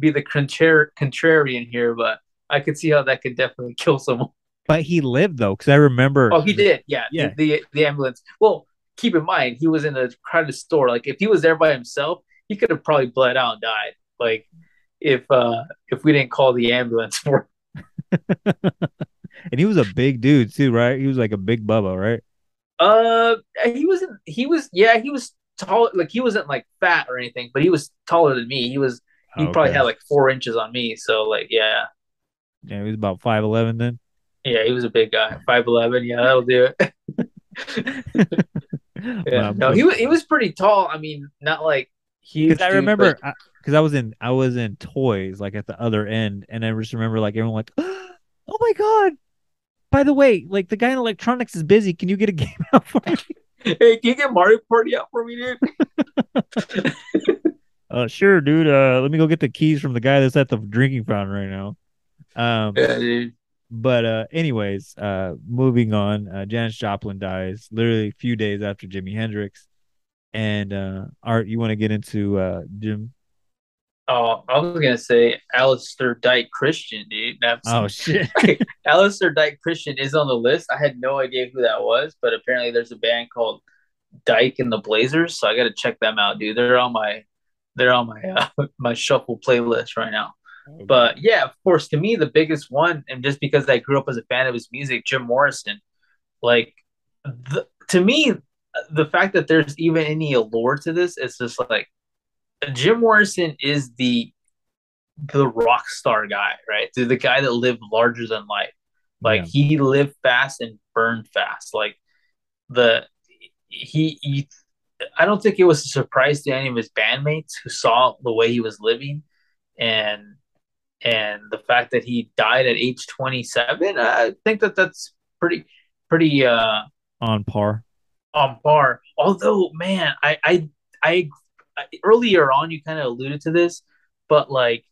be the contrar- contrarian here, but I could see how that could definitely *laughs* kill someone. But he lived though, because I remember. Oh, he did. Yeah. Yeah. The, the the ambulance. Well, keep in mind he was in a crowded store. Like if he was there by himself, he could have probably bled out and died. Like if uh if we didn't call the ambulance for *laughs* And he was a big dude too, right? He was like a big bubba, right? Uh, he wasn't. He was. Yeah, he was tall. Like he wasn't like fat or anything, but he was taller than me. He was. He probably had like four inches on me. So like, yeah, Yeah, he was about five eleven then. yeah, he was a big guy, five eleven. Yeah, that'll do it. *laughs* yeah, Wow, no, he was. He was pretty tall. I mean, not like huge. Because I remember, because I, was in, I was in toys, like at the other end, and I just remember like everyone like, *gasps* oh my god. By the way, like the guy in electronics is busy. Can you get a *laughs* game out for me? hey, can you get Mario Party out for me, dude? *laughs* Uh, sure, dude. Uh, let me go get the keys from the guy that's at the drinking fountain right now. Um, Yeah, dude. But uh, anyways, uh, moving on. Uh, Janis Joplin dies literally a few days after Jimi Hendrix. And uh, Art, you want to get into uh, Jim? Oh, I was gonna say Alistair Dyke Christian, dude. That's, Oh *laughs* shit! *laughs* Alistair Dyke Christian is on the list. I had no idea who that was, but apparently there's a band called Dyke and the Blazers, so I got to check them out, dude. They're on my they're on my uh, *laughs* my shuffle playlist right now. But yeah, of course, to me the biggest one, and just because I grew up as a fan of his music, Jim Morrison. Like, the, to me, the fact that there's even any allure to this, it's just like Jim Morrison is the the rock star guy, right? The, the guy that lived larger than life. Like Yeah. he lived fast and burned fast. Like the he, he I don't think it was a surprise to any of his bandmates who saw the way he was living and and the fact that he died at age 27 i think that that's pretty pretty uh On par. on par. Although man i i i, I earlier on you kind of alluded to this but like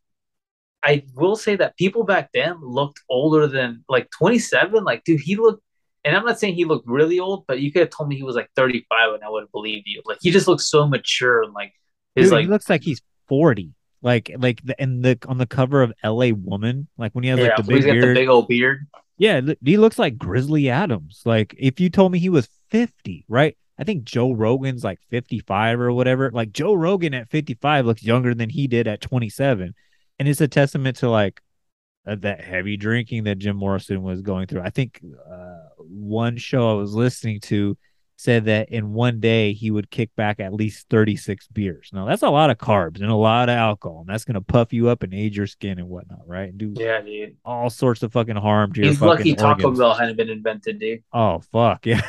i will say that people back then looked older than like 27 like dude he looked and i'm not saying he looked really old but you could have told me he was like 35 and i would have believed you like he just looks so mature and like his Dude, like he looks like he's forty. Like, like the and the on the cover of L.A. Woman, like when he has yeah like the big beard. the big old beard Yeah, he looks like Grizzly Adams. Like if you told me he was 50, right? I think Joe Rogan's like 55 or whatever. Like Joe Rogan at 55 looks younger than he did at 27. And it's a testament to like uh, that heavy drinking that Jim Morrison was going through. I think uh, one show I was listening to said that in one day he would kick back at least 36 beers. Now that's a lot of carbs and a lot of alcohol, and that's gonna puff you up and age your skin and whatnot, right? And do yeah dude all sorts of fucking harm to your he's fucking lucky taco organs. bell hadn't been invented dude Oh fuck yeah.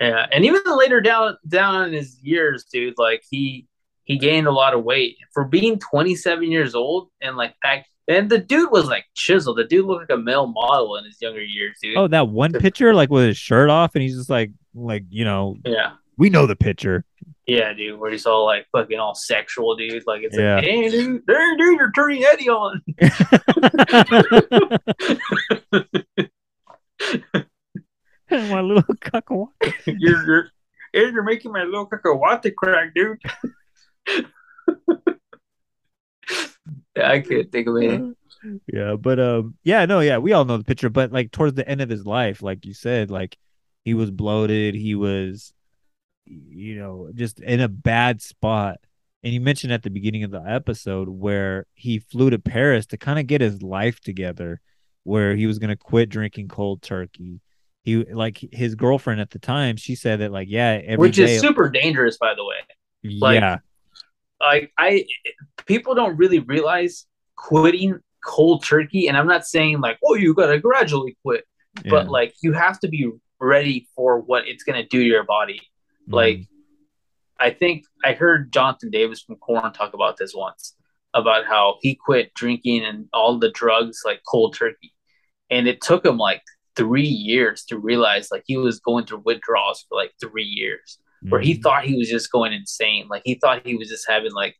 Yeah, and even later down down in his years, dude, like he he gained a lot of weight for being 27 years old and like back. And the dude was like chiseled. The dude looked like a male model in his younger years, dude. oh, that one *laughs* picture like with his shirt off and he's just like like you know yeah, We know the picture. Yeah, dude, where he's all like fucking all sexual, dude. Like it's Yeah. like, hey, dude, there, dude, you're turning Eddie on. *laughs* *laughs* My little cacahuate. you're, you're, you're making my little cacahuate crack, dude. I can't think of anything. Yeah, but um, yeah, no, yeah, we all know the picture. But like towards the end of his life, like you said, like he was bloated, he was, you know, just in a bad spot. And you mentioned at the beginning of the episode where he flew to Paris to kind of get his life together, where he was gonna quit drinking cold turkey. He like his girlfriend at the time, she said that like, yeah, every Which day- is super dangerous, by the way. Like, yeah, like I people don't really realize quitting cold turkey and I'm not saying like oh you gotta gradually quit Yeah. but like you have to be ready for what it's gonna do to your body. Mm-hmm. Like I think I heard Jonathan Davis from Korn talk about this once about how he quit drinking and all the drugs like cold turkey. And it took him like three years to realize like he was going through withdrawals for like three years where he thought he was just going insane. Like he thought he was just having like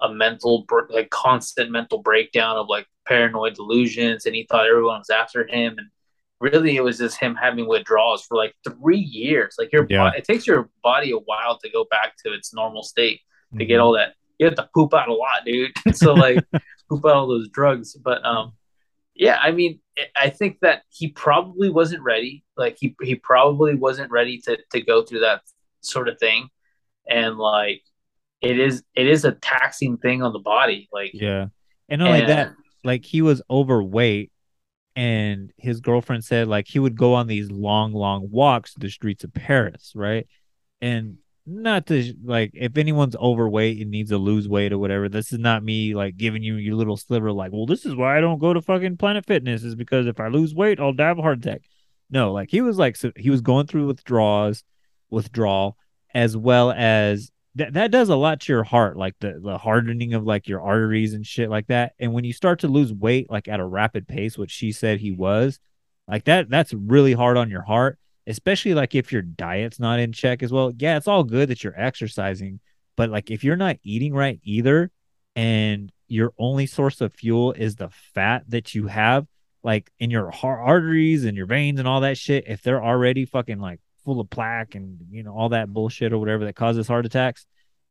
a mental, like constant mental breakdown of like paranoid delusions, and he thought everyone was after him. And really, it was just him having withdrawals for like three years. Like your, Yeah. it takes your body a while to go back to its normal state to Mhm. get all that. You have to poop out a lot, dude. *laughs* so like *laughs* poop out all those drugs. But um, yeah, I mean, I- I think that he probably wasn't ready. Like he he probably wasn't ready to to go through that sort of thing, and like it is it is a taxing thing on the body. Like Yeah. And not only that, like he was overweight and his girlfriend said like he would go on these long, long walks to the streets of Paris, right? And not to like if anyone's overweight and needs to lose weight or whatever, this is not me like giving you your little sliver like, well, this is why I don't go to fucking Planet Fitness, is because if I lose weight, I'll die of a heart attack. No, like he was like so he was going through withdrawals, withdrawal, as well as that that does a lot to your heart, like the the hardening of like your arteries and shit like that. And when you start to lose weight like at a rapid pace, which she said he was, like that that's really hard on your heart, especially like if your diet's not in check as well. Yeah, it's all good that you're exercising, but like if you're not eating right either and your only source of fuel is the fat that you have like in your heart arteries and your veins and all that shit, if they're already fucking like full of plaque and you know all that bullshit or whatever that causes heart attacks,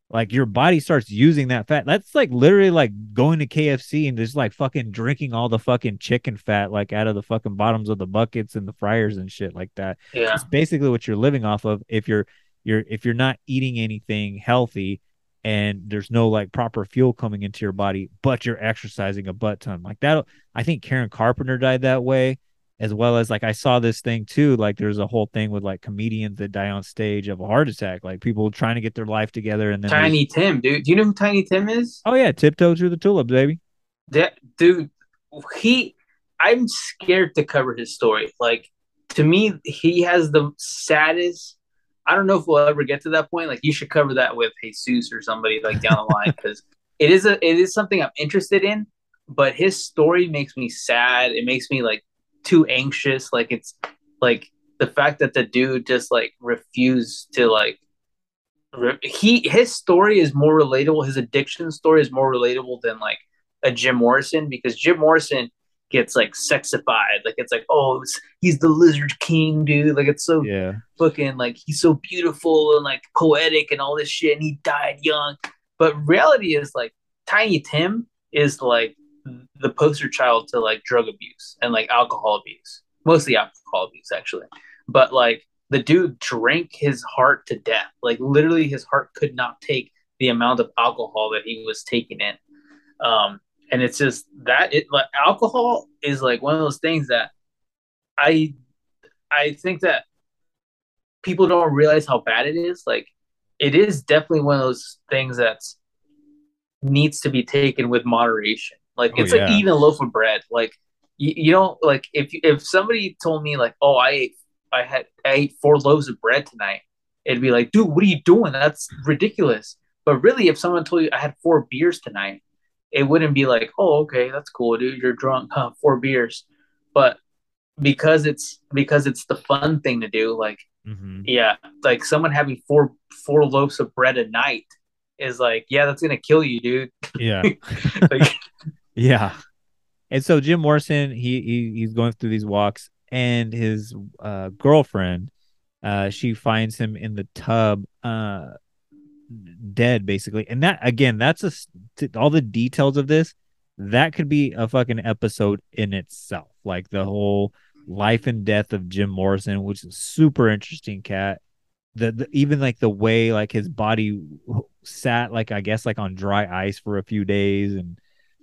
like your body starts using that fat. That's like literally like going to KFC and just like fucking drinking all the fucking chicken fat like out of the fucking bottoms of the buckets and the fryers and shit like that. Yeah. It's basically what you're living off of if you're you're if you're not eating anything healthy and there's no like proper fuel coming into your body, but you're exercising a butt ton. Like that I think Karen Carpenter died that way, as well as like I saw this thing too. Like there's a whole thing with like comedians that die on stage of a heart attack, like people trying to get their life together and then there's- Tiny Tim, dude. Do you know who Tiny Tim is? Oh yeah, tiptoe through the tulips, baby. That dude, he. I'm scared to cover his story. Like to me, he has the saddest. I don't know if we'll ever get to that point. Like you should cover that with Jesus or somebody like down the line because it is a it is something I'm interested in. But his story makes me sad. It makes me like too anxious. Like it's like the fact that the dude just like refused to like re- he his story is more relatable. His addiction story is more relatable than like a Jim Morrison because Jim Morrison gets like sexified. Like it's like, oh, it's, he's the Lizard King, dude. Like it's so Yeah. fucking like he's so beautiful and like poetic and all this shit, and he died young. But reality is like Tiny Tim is like the poster child to like drug abuse and like alcohol abuse, mostly alcohol abuse actually. But like the dude drank his heart to death. Like literally, his heart could not take the amount of alcohol that he was taking in. Um, and it's just that it like alcohol is like one of those things that I I think that people don't realize how bad it is. Like it is definitely one of those things that needs to be taken with moderation. Like Oh, it's like eating a loaf of bread. Like you, you don't like if if somebody told me like, oh, I ate I had I ate four loaves of bread tonight, it'd be like, dude, what are you doing? That's ridiculous. But really, if someone told you I had four beers tonight, it wouldn't be like, oh, okay, that's cool, dude. You're drunk, huh? Four beers. But because it's because it's the fun thing to do, like Mhm. Yeah, like someone having four four loaves of bread a night is like, yeah, that's gonna kill you, dude. Yeah. *laughs* like, Yeah. And so Jim Morrison, he, he he's going through these walks, and his uh, girlfriend, uh, she finds him in the tub, uh, dead, basically. And that again, that's a all the details of this. That could be a fucking episode in itself, like the whole life and death of Jim Morrison, which is super interesting. Cat, the, the even like the way like his body sat, like I guess like on dry ice for a few days, and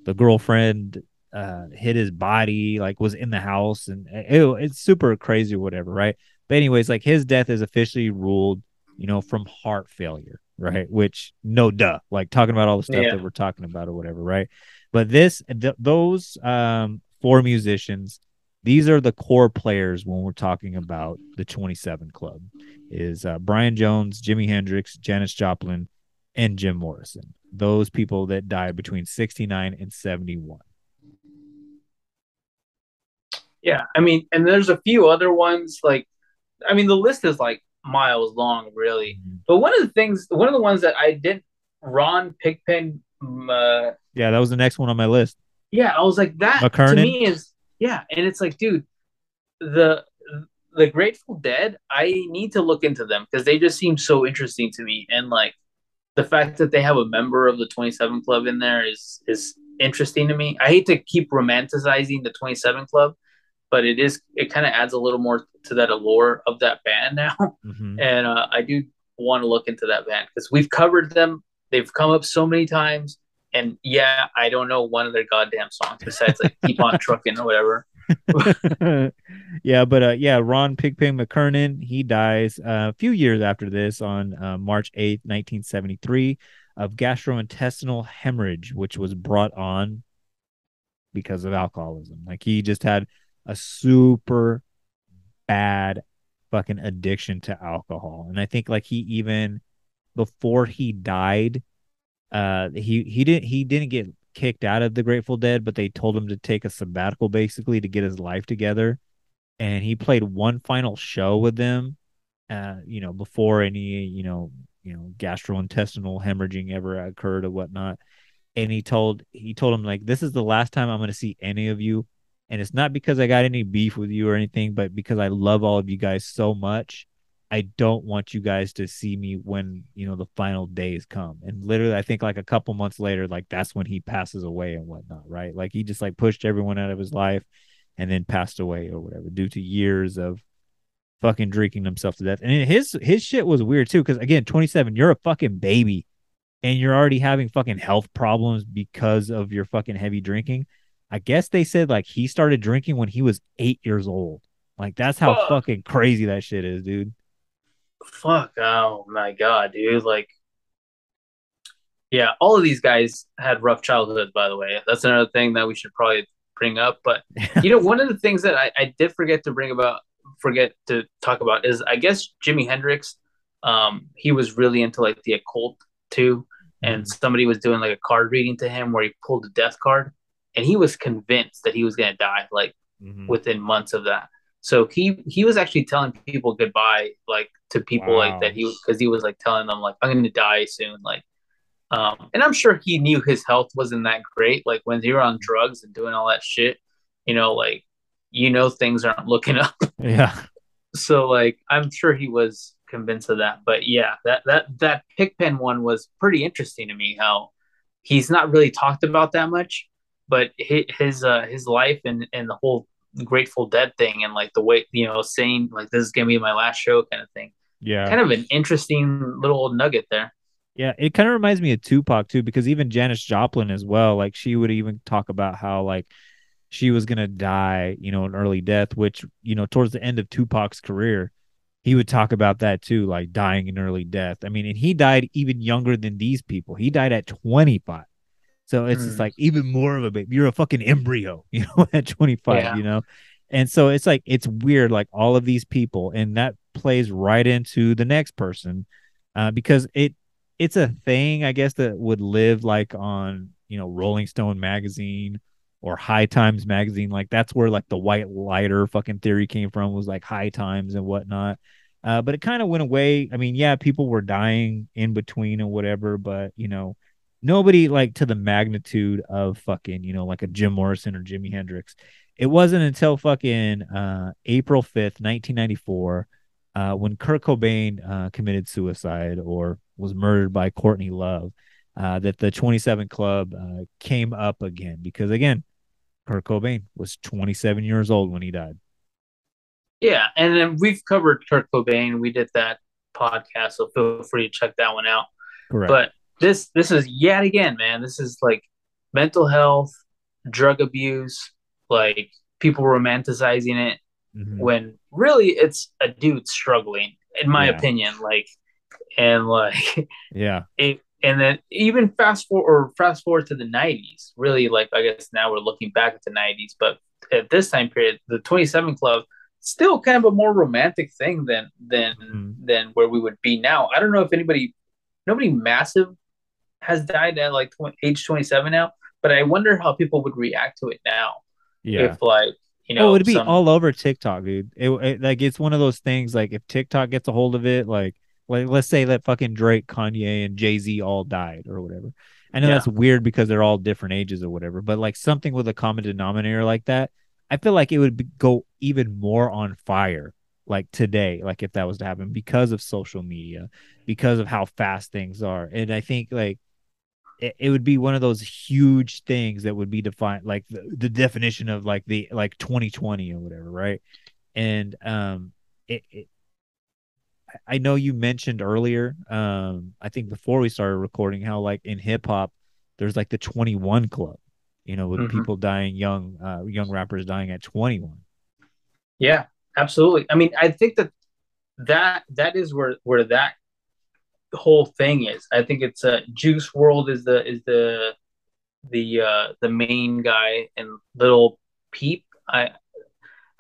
the girlfriend uh hit his body like was in the house and it, it's super crazy or whatever right? But anyways like his death is officially ruled you know from heart failure right? Which no duh like talking about all the stuff Yeah. that we're talking about or whatever right? But this th- those um four musicians these are the core players when we're talking about the 27 club is uh, brian jones jimi hendrix janis joplin and jim morrison those people that died between 69 and 71 yeah, I mean, and there's a few other ones. Like, I mean, the list is like miles long, really. But one of the things, one of the ones that I didn't, Ron Pigpen, um, uh, Yeah, that was the next one on my list. yeah, I was like that to me is yeah, and it's like, dude, the the Grateful Dead, I need to look into them because they just seem so interesting to me, and like the fact that they have a member of the Twenty Seven Club in there is is interesting to me. I hate to keep romanticizing the Twenty Seven Club, but it is it kind of adds a little more to that allure of that band now, *laughs* Mhm. and uh, I do want to look into that band because we've covered them. They've come up so many times. And yeah, I don't know one of their goddamn songs besides like "Keep on Trucking" or whatever. *laughs* *laughs* yeah, but uh, yeah, Ron Pigpen McKernan, he dies uh, a few years after this on uh, March 8th, 1973, of gastrointestinal hemorrhage, which was brought on because of alcoholism. Like he just had a super bad fucking addiction to alcohol. And I think like he even before he died, uh he he didn't he didn't get kicked out of the Grateful Dead, but they told him to take a sabbatical basically to get his life together. And he played one final show with them, uh, you know, before any, you know, you know, gastrointestinal hemorrhaging ever occurred or whatnot. And he told he told him like, this is the last time I'm gonna see any of you. And it's not because I got any beef with you or anything, but because I love all of you guys so much. I don't want you guys to see me when you know the final days come. And literally, I think like a couple months later, like that's when he passes away and whatnot, right? Like he just like pushed everyone out of his life and then passed away or whatever due to years of fucking drinking himself to death. And his his shit was weird too, because again, 27, you're a fucking baby and you're already having fucking health problems because of your fucking heavy drinking. I guess they said like he started drinking when he was eight years old. Like that's how Fuck. fucking crazy that shit is, dude. Fuck. Oh my god, dude. Like, yeah, all of these guys had rough childhoods. By the way, that's another thing that we should probably bring up. But *laughs* you know, one of the things that I, I did forget to bring about, forget to talk about is I guess Jimi Hendrix. Um, he was really into like the occult too, and somebody was doing like a card reading to him where he pulled a death card, and he was convinced that he was gonna die like within months of that. So he he was actually telling people goodbye, like to people Wow. like that he because he was like telling them like I'm gonna die soon, like. Um, and I'm sure he knew his health wasn't that great. Like when you're on drugs and doing all that shit, you know, like you know things aren't looking up. *laughs* Yeah. So like I'm sure he was convinced of that. But yeah, that that that Pigpen one was pretty interesting to me. How he's not really talked about that much, but his his, uh, his life and and the whole Grateful Dead thing and like the way you know saying like this is gonna be my last show kind of thing. Yeah. Kind of an interesting little nugget there. Yeah, it kind of reminds me of Tupac too, because even Janis Joplin as well, like she would even talk about how like she was gonna die, you know, an early death, which, you know, towards the end of Tupac's career, he would talk about that too, like dying an early death. I mean, and he died even younger than these people. He died at 25. So it's just Mm. like even more of a baby. You're a fucking embryo, *laughs* you know, at 25, Yeah. you know. And so it's like it's weird, like all of these people, and that plays right into the next person, uh, because it it's a thing, I guess, that would live like on you know Rolling Stone magazine or High Times magazine. Like that's where like the white lighter fucking theory came from was like High Times and whatnot. Uh, but it kind of went away. I mean, yeah, people were dying in between and whatever, but you know, nobody like to the magnitude of fucking, you know, like a Jim Morrison or Jimi Hendrix. It wasn't until fucking uh, April 5th, 1994, uh, when Kurt Cobain uh, committed suicide or was murdered by Courtney Love, uh, that the 27 Club uh, came up again. Because again, Kurt Cobain was 27 years old when he died. Yeah, and then we've covered Kurt Cobain. We did that podcast, so feel free to check that one out. Correct. But this this is yet again, man. This is like mental health, drug abuse, like people romanticizing it Mhm. when really it's a dude struggling, in my Yeah. opinion. Like, and like *laughs* Yeah. it, and then even fast forward or fast forward to the 90s really like i guess now we're looking back at the 90s but at this time period the 27 club still kind of a more romantic thing than than Mm-hmm. than where we would be now i don't know if anybody nobody massive has died at like tw- age 27 now but i wonder how people would react to it now Yeah. if like you oh, know oh, it'd be some- all over TikTok, dude. It, it like it's one of those things. Like if TikTok gets a hold of it, like like let's say that fucking Drake, Kanye, and Jay Z all died or whatever. I know Yeah. that's weird because they're all different ages or whatever, but like something with a common denominator like that, I feel like it would be, go even more on fire like today, like if that was to happen because of social media, because of how fast things are, and I think like it, it would be one of those huge things that would be defined like the, the definition of like the like 2020 or whatever right and um it, it I- know you mentioned earlier um i think before we started recording how like in hip-hop there's like the 21 club you know with Mhm. people dying young uh young rappers dying at 21 Yeah, absolutely. I mean, I think that that that is where where that whole thing is. I think it's uh, Juice WRLD is the is the the uh the main guy and Little Peep. I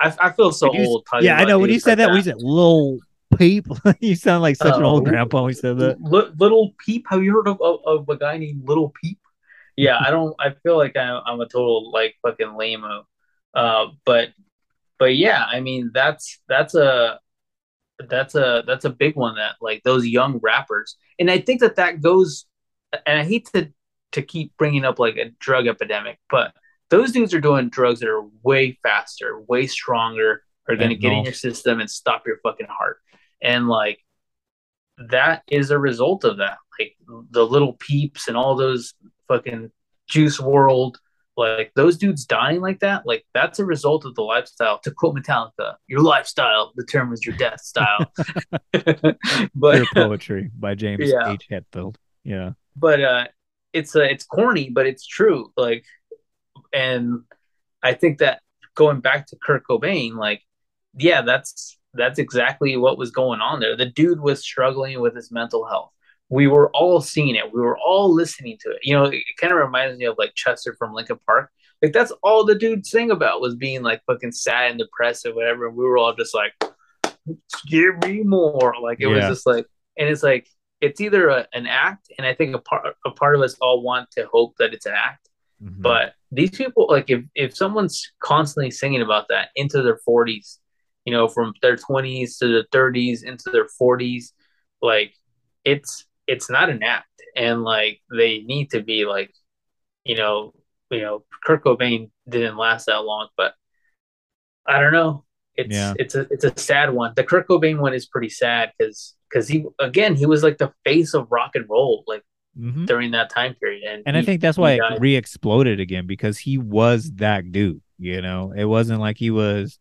I, I feel so you old. yeah i know when you said like that when you said little peep *laughs* you sound like such an Uh, old grandpa when you said that Li- Little Peep. Have you heard of, of, of a guy named Little Peep? Yeah, I don't. I feel like I'm, I'm a total like fucking lame Uh, but but yeah, I mean that's that's a that's a that's a big one that like those young rappers, and I think that that goes. And I hate to to keep bringing up like a drug epidemic, but those dudes are doing drugs that are way faster, way stronger, are going to get in your system and stop your fucking heart. And like that is a result of that. Like the little peeps and all those fucking Juice WRLD, like those dudes dying like that, like that's a result of the lifestyle. To quote Metallica, your lifestyle determines your death style. *laughs* *laughs* but Pure poetry by james Yeah. h hetfield yeah but uh it's uh, it's corny but it's true like and i think that going back to kurt cobain like yeah that's that's exactly what was going on there the dude was struggling with his mental health we were all seeing it. We were all listening to it. You know it, kind of reminds me of like chester from Linkin Park. Like that's all the dude sang about was being like fucking sad and depressed or whatever and we were all just like give me more. Like it was just like and it's like it's either a, an act and i think a part a part of us all want to hope that it's an act Mhm. but these people like if if someone's constantly singing about that into their 40s you know from their 20s to their 30s into their 40s like it's it's not an act and like they need to be like you know you know kurt cobain didn't last that long but i don't know it's Yeah. it's a it's a sad one the kurt cobain one is pretty sad because because he again he was like the face of rock and roll like Mhm. during that time period and and I think that's why it re-exploded again because he was that dude. You know, it wasn't like he was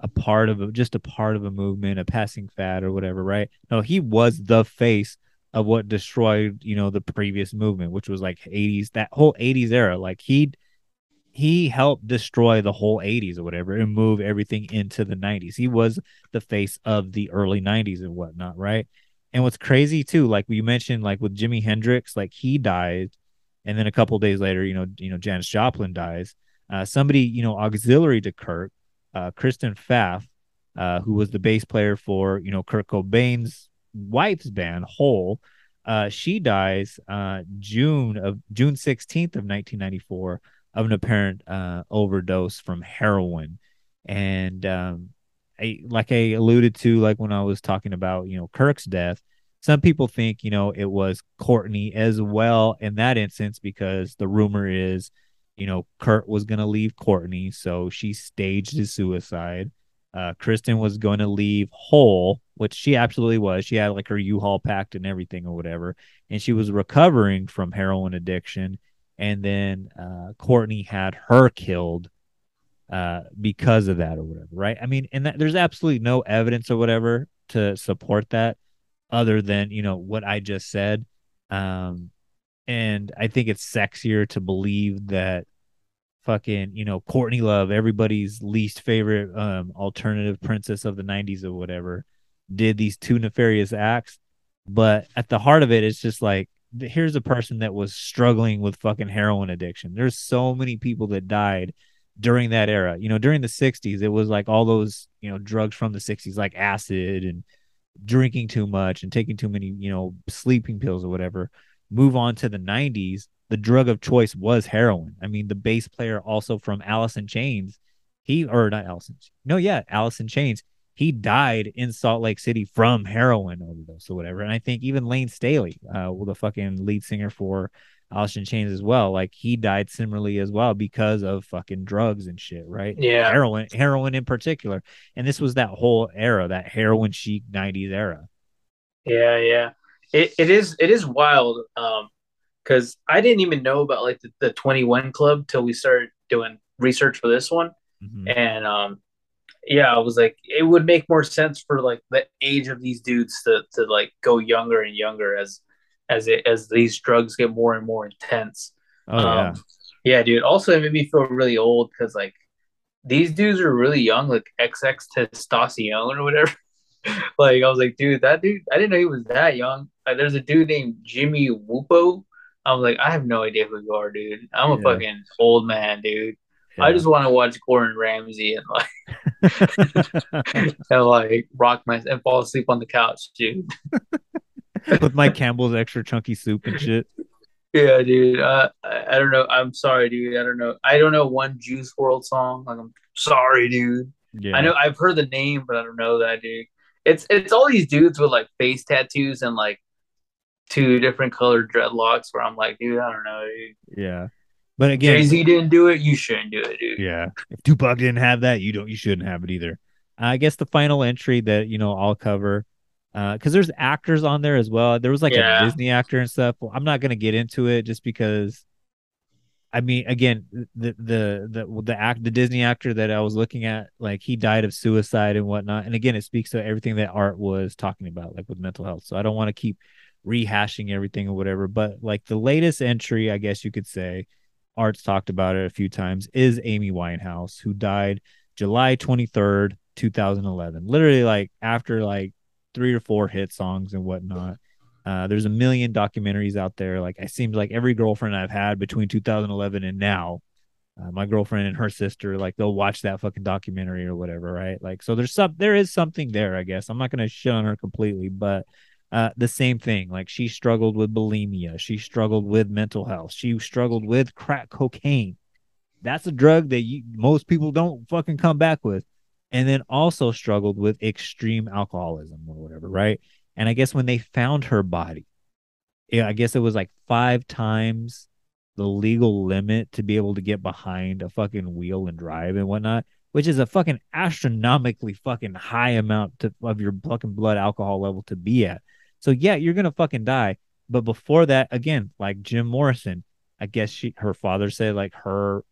a part of a, just a part of a movement, a passing fad or whatever, right? No, he was the face of what destroyed, you know, the previous movement, which was like 80s, that whole 80s era. Like he he helped destroy the whole 80s or whatever and move everything into the 90s. He was the face of the early 90s and whatnot, right? And what's crazy too, like we mentioned, like with Jimi Hendrix, like he died, and then a couple days later, you know, you know, Janis Joplin dies. Uh, somebody, you know, auxiliary to Kurt, uh, Kristen Pfaff, uh, who was the bass player for, you know, Kurt Cobain's wife's band, Hole. Uh, she dies uh, June of June 16th of 1994 of an apparent uh, overdose from heroin. And um, I, like I alluded to, like when I was talking about, you know, Kirk's death, some people think, you know, it was Courtney as well in that instance because the rumor is, you know, Kurt was going to leave Courtney. So she staged his suicide. Uh, Kristen was going to leave Hole, which she absolutely was. She had like her U-Haul packed and everything or whatever. And she was recovering from heroin addiction. And then uh, Courtney had her killed uh, because of that or whatever, right? I mean, and that, there's absolutely no evidence or whatever to support that other than, you know, what I just said. Um, and I think it's sexier to believe that fucking, you know, Courtney Love, everybody's least favorite um, alternative princess of the 90s or whatever, did these two nefarious acts. But at the heart of it, it's just like, here's a person that was struggling with fucking heroin addiction. There's so many people that died during that era. You know, during the 60s, it was like all those, you know, drugs from the 60s, like acid and drinking too much and taking too many, you know, sleeping pills or whatever. Move on to the 90s, the drug of choice was heroin. I mean, the bass player also from Alice in Chains, he, or not Alice in, no, yeah, Alice in Chains, he died in Salt Lake City from heroin overdose or whatever. And I think even Layne Staley, uh, the fucking lead singer for Alice in Chains as well. Like he died similarly as well because of fucking drugs and shit, right? Yeah. Heroin, heroin in particular. And this was that whole era, that heroin chic 90s era. Yeah, yeah. It it is it is wild. Um, because I didn't even know about like the, the 21 club till we started doing research for this one. Mm-hmm. And um yeah, I was like, it would make more sense for like the age of these dudes to to like go younger and younger as as it as these drugs get more and more intense. Oh, yeah. Um, yeah, dude. Also, it made me feel really old because like these dudes are really young, like XX Testacion or whatever. *laughs* like I was like, dude, that dude, I didn't know he was that young. Like, there's a dude named Jimmy Whoopo. I was like, I have no idea who you are, dude. I'm a Yeah. fucking old man, dude. I just want to watch Gordon Ramsay and like *laughs* *laughs* and like rock my and fall asleep on the couch, dude. *laughs* With Mike Campbell's extra chunky soup and shit. Yeah, dude. Uh, I, I don't know. I'm sorry, dude. I don't know. I don't know one Juice WRLD song. Like, I'm sorry, dude. Yeah. I know I've heard the name, but I don't know that dude. It's it's all these dudes with like face tattoos and like two different colored dreadlocks. Where I'm like, dude, I don't know, dude. Yeah. But again, Jay Z didn't do it. You shouldn't do it, dude. Yeah. If Tupac didn't have that, you don't you shouldn't have it either. I guess the final entry that, you know, I'll cover uh cuz there's actors on there as well. There was like Yeah. a Disney actor and stuff. Well, I'm not going to get into it just because I mean, again, the the the the act the Disney actor that I was looking at, like he died of suicide and whatnot. And again, it speaks to everything that Art was talking about, like with mental health. So I don't want to keep rehashing everything or whatever. But like the latest entry, I guess you could say, Art's talked about it a few times, is Amy Winehouse, who died July 23rd, 2011. Literally, like after like three or four hit songs and whatnot. Uh, there's a million documentaries out there. Like it seems like every girlfriend I've had between 2011 and now, uh, my girlfriend and her sister, like they'll watch that fucking documentary or whatever, right? Like so, there's some there is something there, I guess. I'm not gonna shit on her completely, but uh, the same thing. Like she struggled with bulimia, she struggled with mental health, she struggled with crack cocaine. That's a drug that you, most people don't fucking come back with, and then also struggled with extreme alcoholism or whatever, right? And I guess when they found her body, yeah, I guess it was like five times the legal limit to be able to get behind a fucking wheel and drive and whatnot, which is a fucking astronomically fucking high amount to, of your fucking blood alcohol level to be at. So yeah, you're gonna fucking die. But before that, again, like Jim Morrison, I guess she her father said like her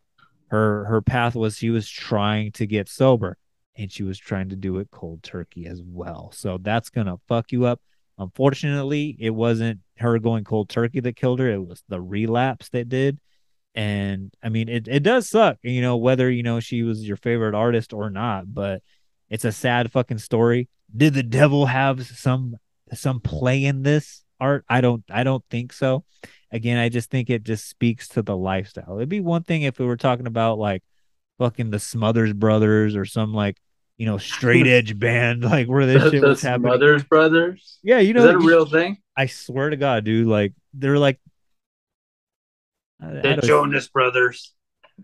her her path was she was trying to get sober and she was trying to do it cold turkey as well. So that's gonna fuck you up. Unfortunately, it wasn't her going cold turkey that killed her. It was the relapse that did. And I mean, it, it does suck, you know, whether, you know, she was your favorite artist or not, but it's a sad fucking story. Did the devil have some some play in this art? I don't I don't think so. Again, I just think it just speaks to the lifestyle. It'd be one thing if we were talking about like fucking the Smothers Brothers or some like you know straight *laughs* edge band like where this The, shit the was happening. Smothers Brothers. Yeah, you know is that a real thing? I swear to God, dude, like they're like The Jonas Brothers.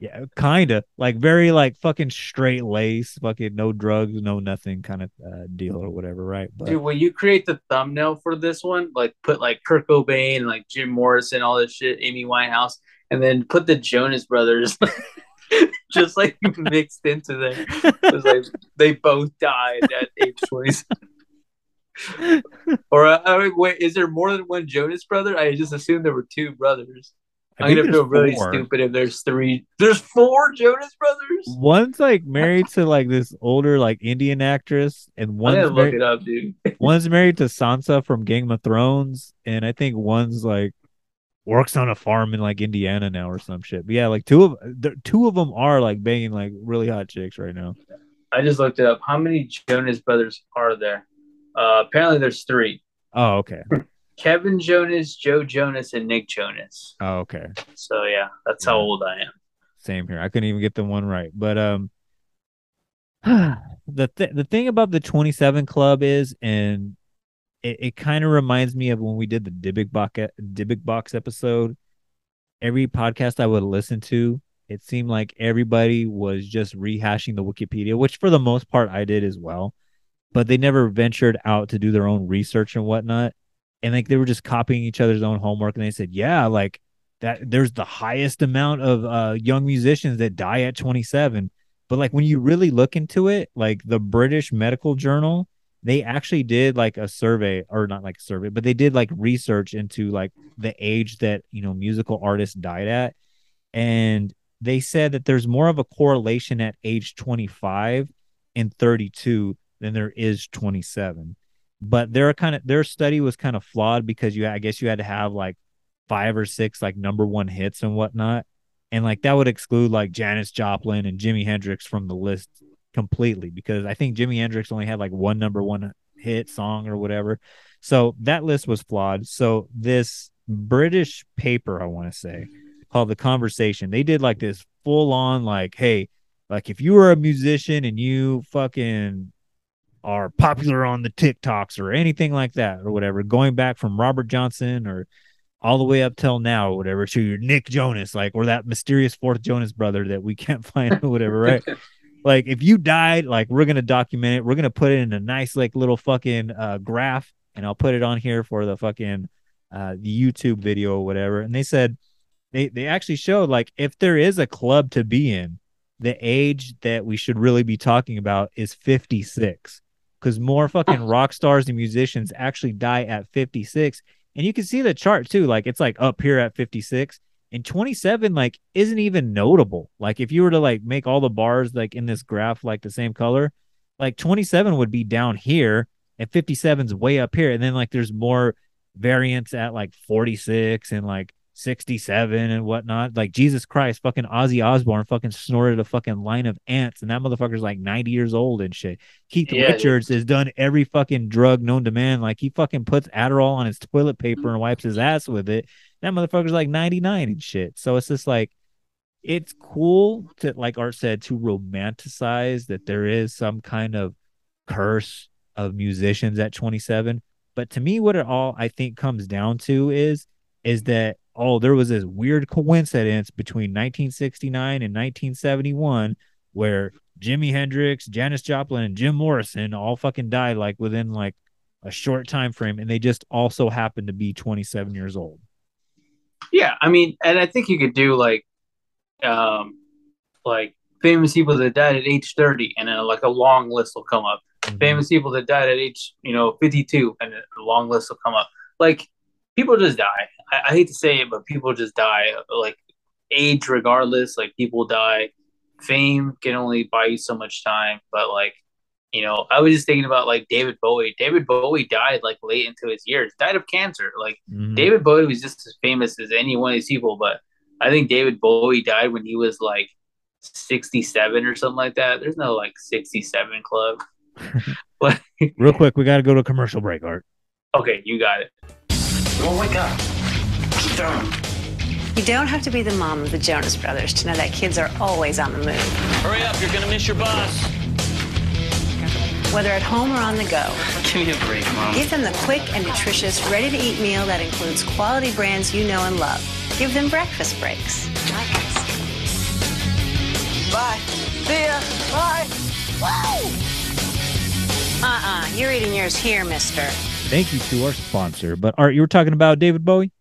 Yeah, kinda like very like fucking straight lace, fucking no drugs, no nothing kind of uh, deal or whatever, right? But Dude, when you create the thumbnail for this one, like put like Kurt Cobain, like Jim Morrison, all this shit, Amy Winehouse, and then put the Jonas Brothers, *laughs* just like *laughs* mixed into there. It's like they both died at age twenty. *laughs* or uh, wait, is there more than one Jonas brother? I just assumed there were two brothers. I I'm gonna feel really four. stupid if there's three. There's four Jonas brothers. one's like married to like this older like Indian actress, and one's married, it up, dude. *laughs* one's married to Sansa from Game of Thrones, and I think one's like works on a farm in like Indiana now or some shit. But yeah, like two of the two of them are like banging like really hot chicks right now. I just looked it up. How many Jonas brothers are there? Uh, apparently, there's three. Oh, okay. *laughs* Kevin Jonas, Joe Jonas, and Nick Jonas. Oh, okay. So yeah, that's how old I am. Same here. I couldn't even get the one right. But um *sighs* the th- the thing about the 27 club is and it, it kind of reminds me of when we did the Dybbuk box Dybbuk box episode. Every podcast I would listen to, it seemed like everybody was just rehashing the Wikipedia, which for the most part I did as well. But they never ventured out to do their own research and whatnot. And like they were just copying each other's own homework. And they said, Yeah, like that there's the highest amount of uh young musicians that die at 27 but like when you really look into it like the british medical journal they actually did like a survey or not like a survey but they did like research into like the age that you know musical artists died at and they said that there's more of a correlation at age 25 and 32 than there is 27 but their kind of their study was kind of flawed because you i guess you had to have like five or six like number one hits and whatnot. And like that would exclude like Janis Joplin and Jimi Hendrix from the list completely because I think Jimi Hendrix only had like one number one hit song or whatever. So that list was flawed. So this British paper, I want to say, called The Conversation, they did like this full on like, hey, like if you were a musician and you fucking are popular on the TikToks or anything like that or whatever, going back from Robert Johnson or all the way up till now or whatever to your Nick Jonas, like or that mysterious fourth Jonas brother that we *laughs* can't find or whatever, right? *laughs* like if you died, like we're gonna document it. We're gonna put it in a nice like little fucking uh graph, and I'll put it on here for the fucking uh the YouTube video or whatever. And they said they they actually showed like if there is a club to be in, the age that we should really be talking about is 56 because more fucking *laughs* rock stars and musicians actually die at 56 and you can see the chart too like it's like up here at 56 and 27 like isn't even notable. Like if you were to like make all the bars like in this graph like the same color like 27 would be down here and 57's way up here. And then like there's more variance at like 46 and like 67 and whatnot. Like Jesus Christ, fucking Ozzy Osbourne fucking snorted a fucking line of ants, and that motherfucker's like 90 years old and shit. Keith Yeah. Richards has done every fucking drug known to man. Like he fucking puts Adderall on his toilet paper and wipes his ass with it. That motherfucker's like 99 and shit. So it's just like it's cool to like Art said to romanticize that there is some kind of curse of musicians at 27 but to me what it all i think comes down to is is that oh there was this weird coincidence between 1969 and 1971 where jimi hendrix janis joplin and jim morrison all fucking died like within like a short time frame and they just also happened to be 27 years old Yeah, I mean, and I think you could do like, um, like famous people that died at age thirty, and then like a long list will come up. Famous people that died at age, you know, fifty-two, and a long list will come up. Like people just die. I, I hate to say it, but people just die. Like age, regardless. Like people die. Fame can only buy you so much time, but like. You know, I was just thinking about like David Bowie. David Bowie died like late into his years, died of cancer. Like Mhm. David Bowie was just as famous as any one of these people, but I think David Bowie died when he was like 67 or something like that. There's no like 67 club. *laughs* but real quick we got to go to a commercial break art okay, you got it. Well, wake up. Keep down. You don't have to be the mom of the Jonas Brothers to know that kids are always on the move. Hurry up, you're gonna miss your bus. Whether at home or on the go, *laughs* Give me a break, Mom. give them the quick and nutritious, ready to eat meal that includes quality brands you know and love. Give them breakfast breaks. Bye. See ya. Bye. Woo! Uh-uh. You're eating yours here, mister. Thank you to our sponsor. But Art, you were talking about David Bowie?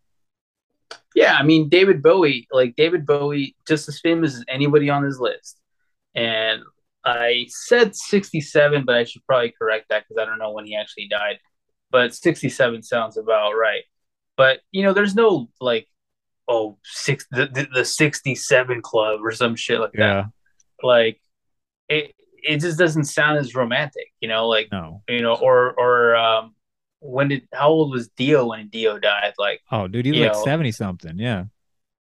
Yeah, I mean David Bowie, like David Bowie, just as famous as anybody on his list. And I said 67, but I should probably correct that because I don't know when he actually died. But 67 sounds about right. But you know, there's no like, oh, six the, the, the 67 club or some shit like Yeah. that. Like, it it just doesn't sound as romantic, you know, like No. you know, or or um, when did how old was Dio when Dio died? Like, Oh, dude, he's like 70 something. Yeah.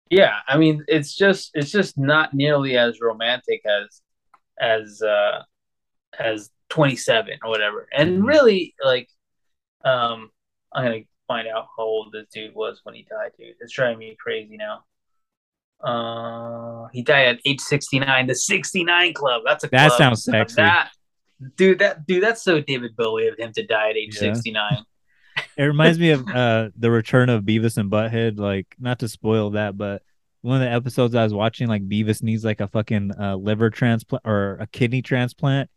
yeah i mean it's just it's just not nearly as romantic as as uh as 27 or whatever and really like um i'm gonna find out how old this dude was when he died dude it's driving me crazy now uh he died at age 69 the 69 club that's a That club. sounds sexy. that dude that dude that's so david bowie of him to die at age Yeah. 69 *laughs* It reminds me of *laughs* uh the return of Beavis and Butthead. Like, not to spoil that, but one of the episodes I was watching, like Beavis needs like a fucking uh, liver transplant or a kidney transplant,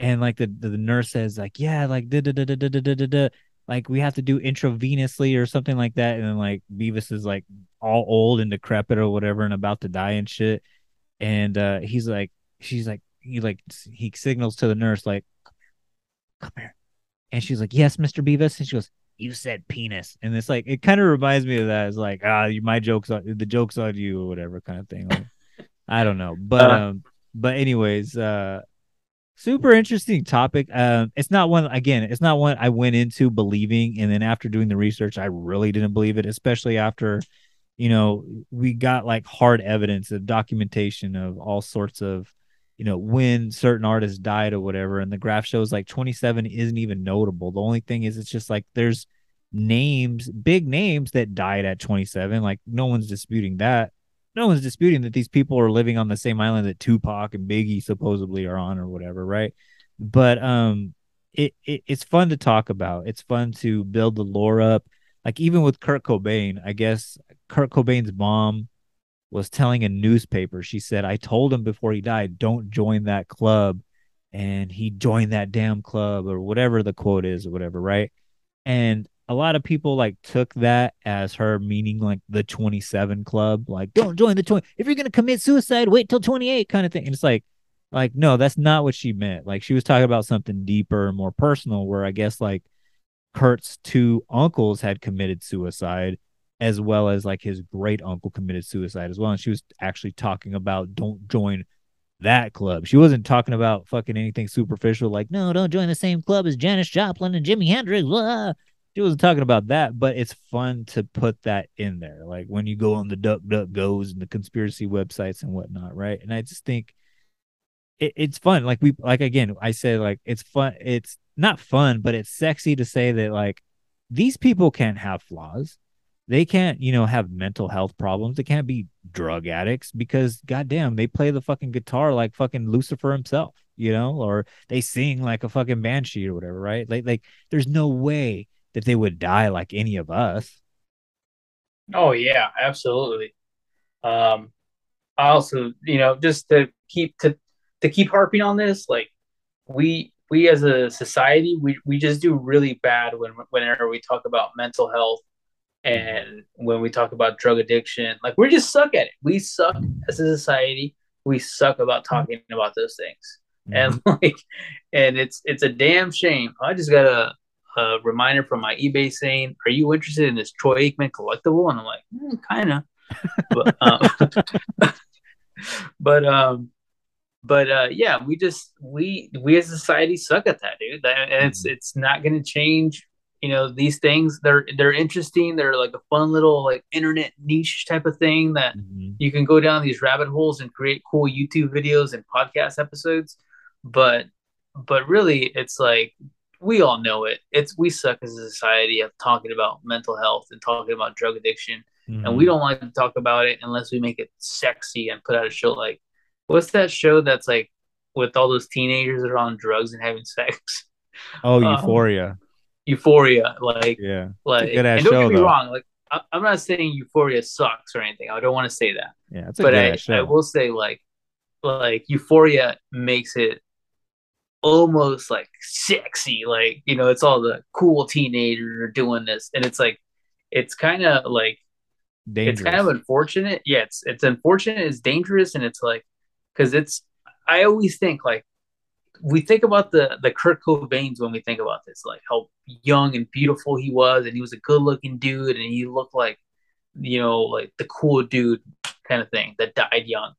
and like the the, nurse says like, yeah, like da da da da da da da da da, like we have to do intravenously or something like that, and then like Beavis is like all old and decrepit or whatever and about to die and shit, and uh he's like, she's like, he like he signals to the nurse like, come here. And she's like, "Yes, Mr. Beavis." And she goes, "You said penis." And it's like it kind of reminds me of that. It's like, ah, you my jokes on the jokes on you or whatever kind of thing. Like, I don't know, but Uh. um, but anyways, uh, super interesting topic. Um, it's not one again. It's not one I went into believing, and then after doing the research, I really didn't believe it, especially after. You know, we got like hard evidence of documentation of all sorts of you know, when certain artists died or whatever. And the graph shows like 27 isn't even notable. The only thing is, it's just like there's names, big names that died at 27. Like no one's disputing that. No one's disputing that these people are living on the same island that Tupac and Biggie supposedly are on or whatever, right? But um, it, it it's fun to talk about. It's fun to build the lore up. Like even with Kurt Cobain, I guess Kurt Cobain's mom was telling a newspaper, she said, I told him before he died, don't join that club. And he joined that damn club or whatever the quote is or whatever, right? And a lot of people like took that as her meaning like the 27 club, like don't join the 20. If you're gonna commit suicide, wait till 28 kind of thing. And it's like, like, no, that's not what she meant. Like she was talking about something deeper and more personal, where I guess like Kurt's two uncles had committed suicide as well as like his great uncle committed suicide as well. And she was actually talking about don't join that club. She wasn't talking about fucking anything superficial like, no, don't join the same club as Janis Joplin and Jimi Hendrix. Blah. She wasn't talking about that, but it's fun to put that in there. Like when you go on the Duck Duck Goes and the conspiracy websites and whatnot, right? And I just think it, it's fun. Like we like again, I said like it's fun. It's not fun, but it's sexy to say that like these people can't have flaws. They can't, you know, have mental health problems. They can't be drug addicts because goddamn, they play the fucking guitar like fucking Lucifer himself, you know, or they sing like a fucking banshee or whatever, right? Like like there's no way that they would die like any of us. Oh yeah, absolutely. Um, I also, you know, just to keep to to keep harping on this, like we we as a society, we we just do really bad when whenever we talk about mental health and when we talk about drug addiction, like we just suck at it. We suck as a society. We suck about talking about those things, and *laughs* like, and it's it's a damn shame. I just got a a reminder from my eBay saying, "Are you interested in this Troy Aikman collectible?" And I'm like, mm, kind of, but, *laughs* um, *laughs* but um, but uh, yeah, we just we we as a society suck at that, dude. That- And it's it's not going to change. You know, these things they're they're interesting. They're like a fun little like internet niche type of thing that you can go down these rabbit holes and create cool YouTube videos and podcast episodes. But but really, it's like we all know it. It's we suck as a society of talking about mental health and talking about drug addiction, and we don't like to talk about it unless we make it sexy and put out a show like what's that show that's like with all those teenagers that are on drugs and having sex? Oh, *laughs* Um, Euphoria. Like Yeah. like and don't show get me though. wrong, like I, I'm not saying Euphoria sucks or anything. I don't want to say that. Yeah, it's a but good I, show. I will say like like Euphoria makes it almost like sexy. Like, you know, it's all the cool teenagers doing this. And it's like, it's kind of like, Dangerous. it's kind of unfortunate. Yeah, it's, it's unfortunate. It's dangerous. And it's like, cause it's, I always think like, we think about the the Kurt Cobains when we think about this, like how young and beautiful he was, and he was a good looking dude, and he looked like, you know, like the cool dude kind of thing that died young.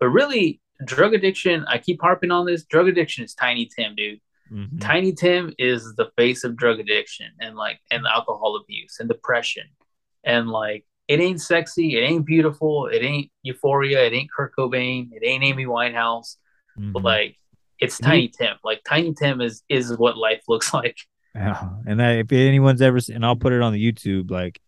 But really, drug addiction, I keep harping on this. Drug addiction is Tiny Tim, dude. Mhm. Tiny Tim is the face of drug addiction and like and alcohol abuse and depression. And like it ain't sexy, it ain't beautiful, it ain't euphoria, it ain't Kurt Cobain, it ain't Amy Winehouse. But like it's. Tiny Tim. Like Tiny Tim is is what life looks *laughs* like. Yeah. And I, if anyone's ever, and I'll put it on the YouTube, like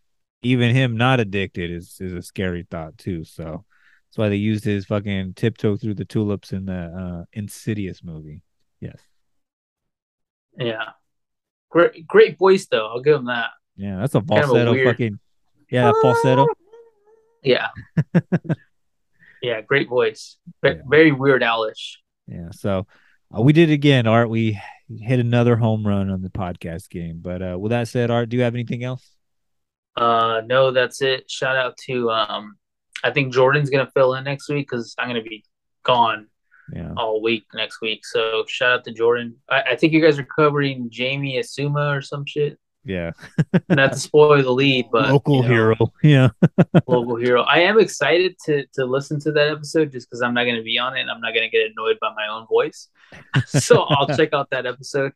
even him not addicted is is a scary thought too. So that's why they used his fucking tiptoe through the tulips in the uh, Insidious movie. Yes. Yeah. Great great voice though, I'll give him that. Yeah, that's a Kind of a falsetto weird- fucking. Yeah, falsetto. *laughs* Yeah. *laughs* yeah, great voice. Ve- Very weird Alish. Yeah. So uh, we did it again, Art. We hit another home run on the podcast game. But uh, with that said, Art, do you have anything else? Uh, no, that's it. Shout out to um, I think Jordan's gonna fill in next week because I'm gonna be gone Yeah. all week next week. So shout out to Jordan. I, I think you guys are covering Jamie Osuna or some shit. Yeah. *laughs* Not to spoil the lead, but Local you know, hero. Yeah. *laughs* local hero. I am excited to to listen to that episode just because I'm not gonna be on it and I'm not gonna get annoyed by my own voice. *laughs* so I'll check out that episode.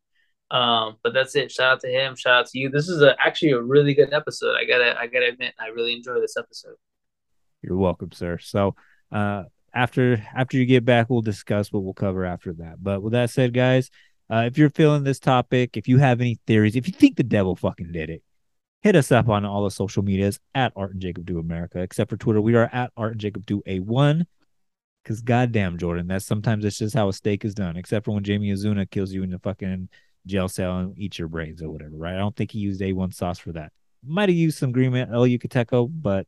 Um, but that's it. Shout out to him. Shout out to you. This is a, actually a really good episode. I gotta I gotta admit, I really enjoy this episode. You're welcome, sir. So uh after after you get back, we'll discuss what we'll cover after that. But with that said, guys, uh, if you're feeling this topic, if you have any theories, if you think the devil fucking did it, hit us up on all the social medias at Art and Jacob Do America, except for Twitter. We are at Art and Jacob Do A1. Cause goddamn, Jordan, that's sometimes it's just how a steak is done, except for when Jamie Osuna kills you in the fucking jail cell and eats your brains or whatever, right? I don't think he used A1 sauce for that. Might have used some green El Yucateco, but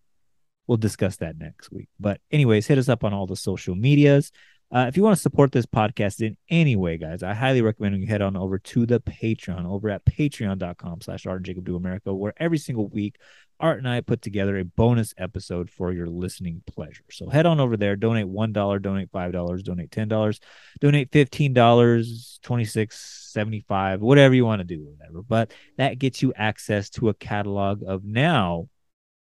we'll discuss that next week. But anyways, hit us up on all the social medias. Uh, if you want to support this podcast in any way, guys, I highly recommend you head on over to the Patreon over at patreon.com slash Art and Jacob Do America, where every single week Art and I put together a bonus episode for your listening pleasure. So head on over there, donate one dollar, donate five dollars, donate ten dollars, donate fifteen dollars, twenty six, seventy five, whatever you want to do, whatever. But that gets you access to a catalog of now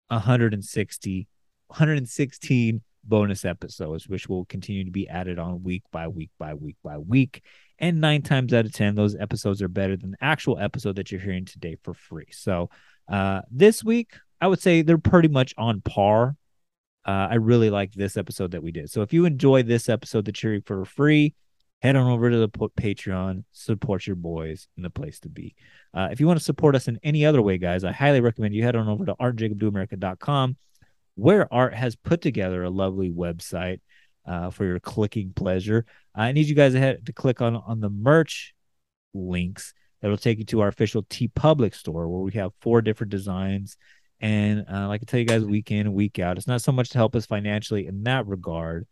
160 116 bonus episodes which will continue to be added on week by week by week by week. And nine times out of ten those episodes are better than the actual episode that you're hearing today for free. So uh this week i would say they're pretty much on par. Uh, i really like this episode that we did. So if you enjoy this episode that you're for free head on over to the patreon support your boys in the place to be. Uh, if you want to support us in any other way guys i highly recommend you head on over to artjacobdoamerica.com where art has put together a lovely website uh, for your clicking pleasure. I need you guys to, head, to click on on the merch links that'll take you to our official TeePublic store where we have four different designs. And uh, like i tell you guys week in week out it's not so much to help us financially in that regard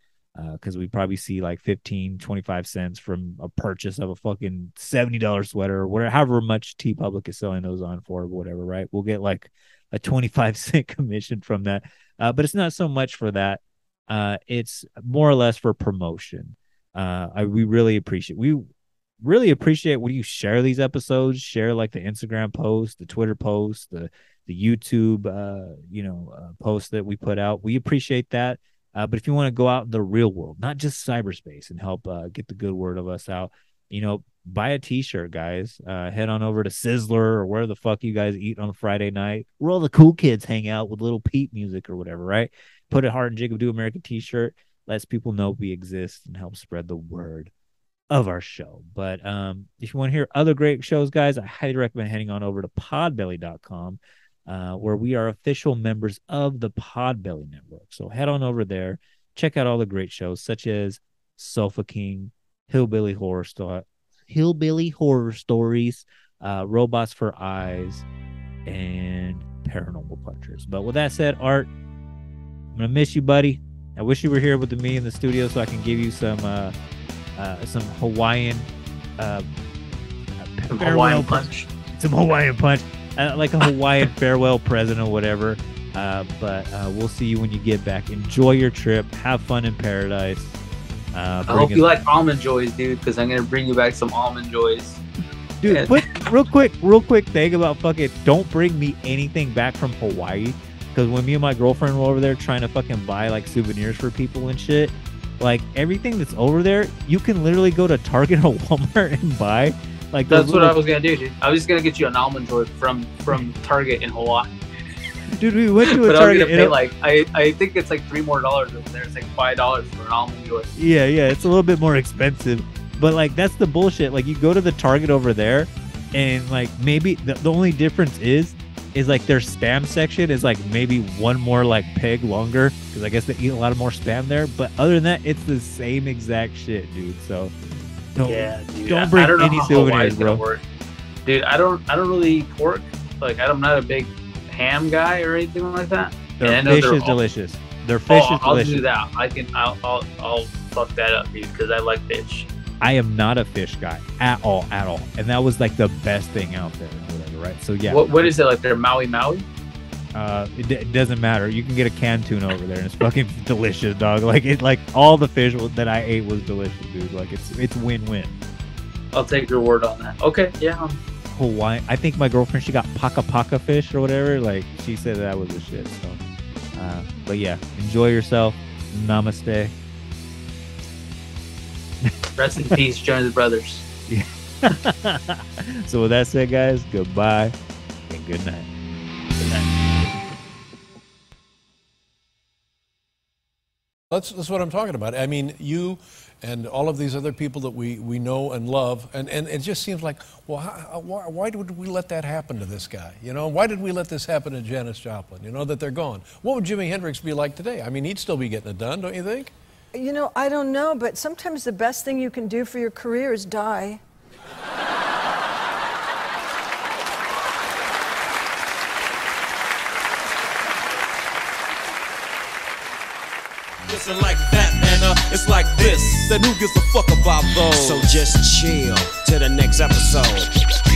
because we probably see like 15 25 cents from a purchase of a fucking $70 sweater or whatever however much TeePublic is selling those on for whatever right? We'll get like a 25 *laughs* cent commission from that uh, but it's not so much for that. Uh, it's more or less for promotion. Uh, I, we really appreciate we really appreciate when you share these episodes share like the instagram post the twitter post the the youtube uh, you know uh, post that we put out. We appreciate that. Uh, but if you want to go out in the real world, not just cyberspace, and help get the good word of us out, you know, buy a T-shirt, guys. Uh, head on over to Sizzler or where the fuck you guys eat on Friday night, where all the cool kids hang out with little Pete music or whatever, right? Put a Art and Jacob Do America T-shirt, lets people know we exist and help spread the word of our show. But um, if you want to hear other great shows, guys, I highly recommend heading on over to podbelly.com uh, where we are official members of the Podbelly Network. So head on over there, check out all the great shows such as Sofa King, Hillbilly Horror Story, Hillbilly Horror Stories, uh, Robots for Eyes, and Paranormal Punchers. But with that said, Art, I'm gonna miss you, buddy, I wish you were here with me in the studio so I can give you some uh, uh, some Hawaiian uh, Hawaiian pre- punch. some Hawaiian punch, uh, like a Hawaiian *laughs* farewell present or whatever. Uh, but uh, we'll see you when you get back. Enjoy your trip. Have fun in paradise. Uh, I hope you like almond joys, dude, because I'm gonna bring you back some almond joys. Dude, And- quick, *laughs* real quick, real quick thing about fucking don't bring me anything back from Hawaii. Because when me and my girlfriend were over there trying to fucking buy like souvenirs for people and shit, like everything that's over there, you can literally go to Target *laughs* or Walmart and buy. Like That's what I was gonna do, dude. I was just gonna get you an almond joy from from Target in Hawaii. Dude, we went to a but I was Target. gonna pay like I, I think it's like three more dollars over there. It's like five dollars for an almond joy. Yeah, yeah, it's a little bit more expensive, but like that's the bullshit. Like you go to the Target over there, and like maybe the, the only difference is is like their spam section is like maybe one more like peg longer because I guess they eat a lot of more spam there. But other than that, it's the same exact shit, dude. So don't yeah, dude. don't bring don't any souvenirs, bro. Dude, I don't I don't really eat pork. Like I'm not a big ham guy or anything like that. Their And I know fish is all- delicious. Their fish oh, is I'll delicious. do that. I can. I'll. I'll. I'll fuck that up, dude, because I like fish. I am not a fish guy at all, at all, and that was like the best thing out there, whatever, right? So yeah, What What is it like? They're mahi mahi. Uh, it, it doesn't matter. You can get a canned tuna over there, and it's fucking *laughs* delicious, dog. Like it, like all the fish that I ate was delicious, dude. Like it's it's win win. I'll take your word on that. Okay. Yeah. um, Hawaii. I think my girlfriend she got paka paka fish or whatever. Like she said that was a shit. So, uh, but yeah, enjoy yourself. Namaste. *laughs* Rest in peace, Jonas Brothers. Yeah. *laughs* so with that said, guys, goodbye and good night. Good night. That's, that's what I'm talking about. I mean, you and all of these other people that we, we know and love, and, and it just seems like, well, how, why, why did we let that happen to this guy? You know, why did we let this happen to Janis Joplin? You know, that they're gone. What would Jimi Hendrix be like today? I mean, he'd still be getting it done, don't you think? You know, I don't know, but sometimes the best thing you can do for your career is die. Like that, uh, it's like this. Then who gives a fuck about those? So just chill to the next episode.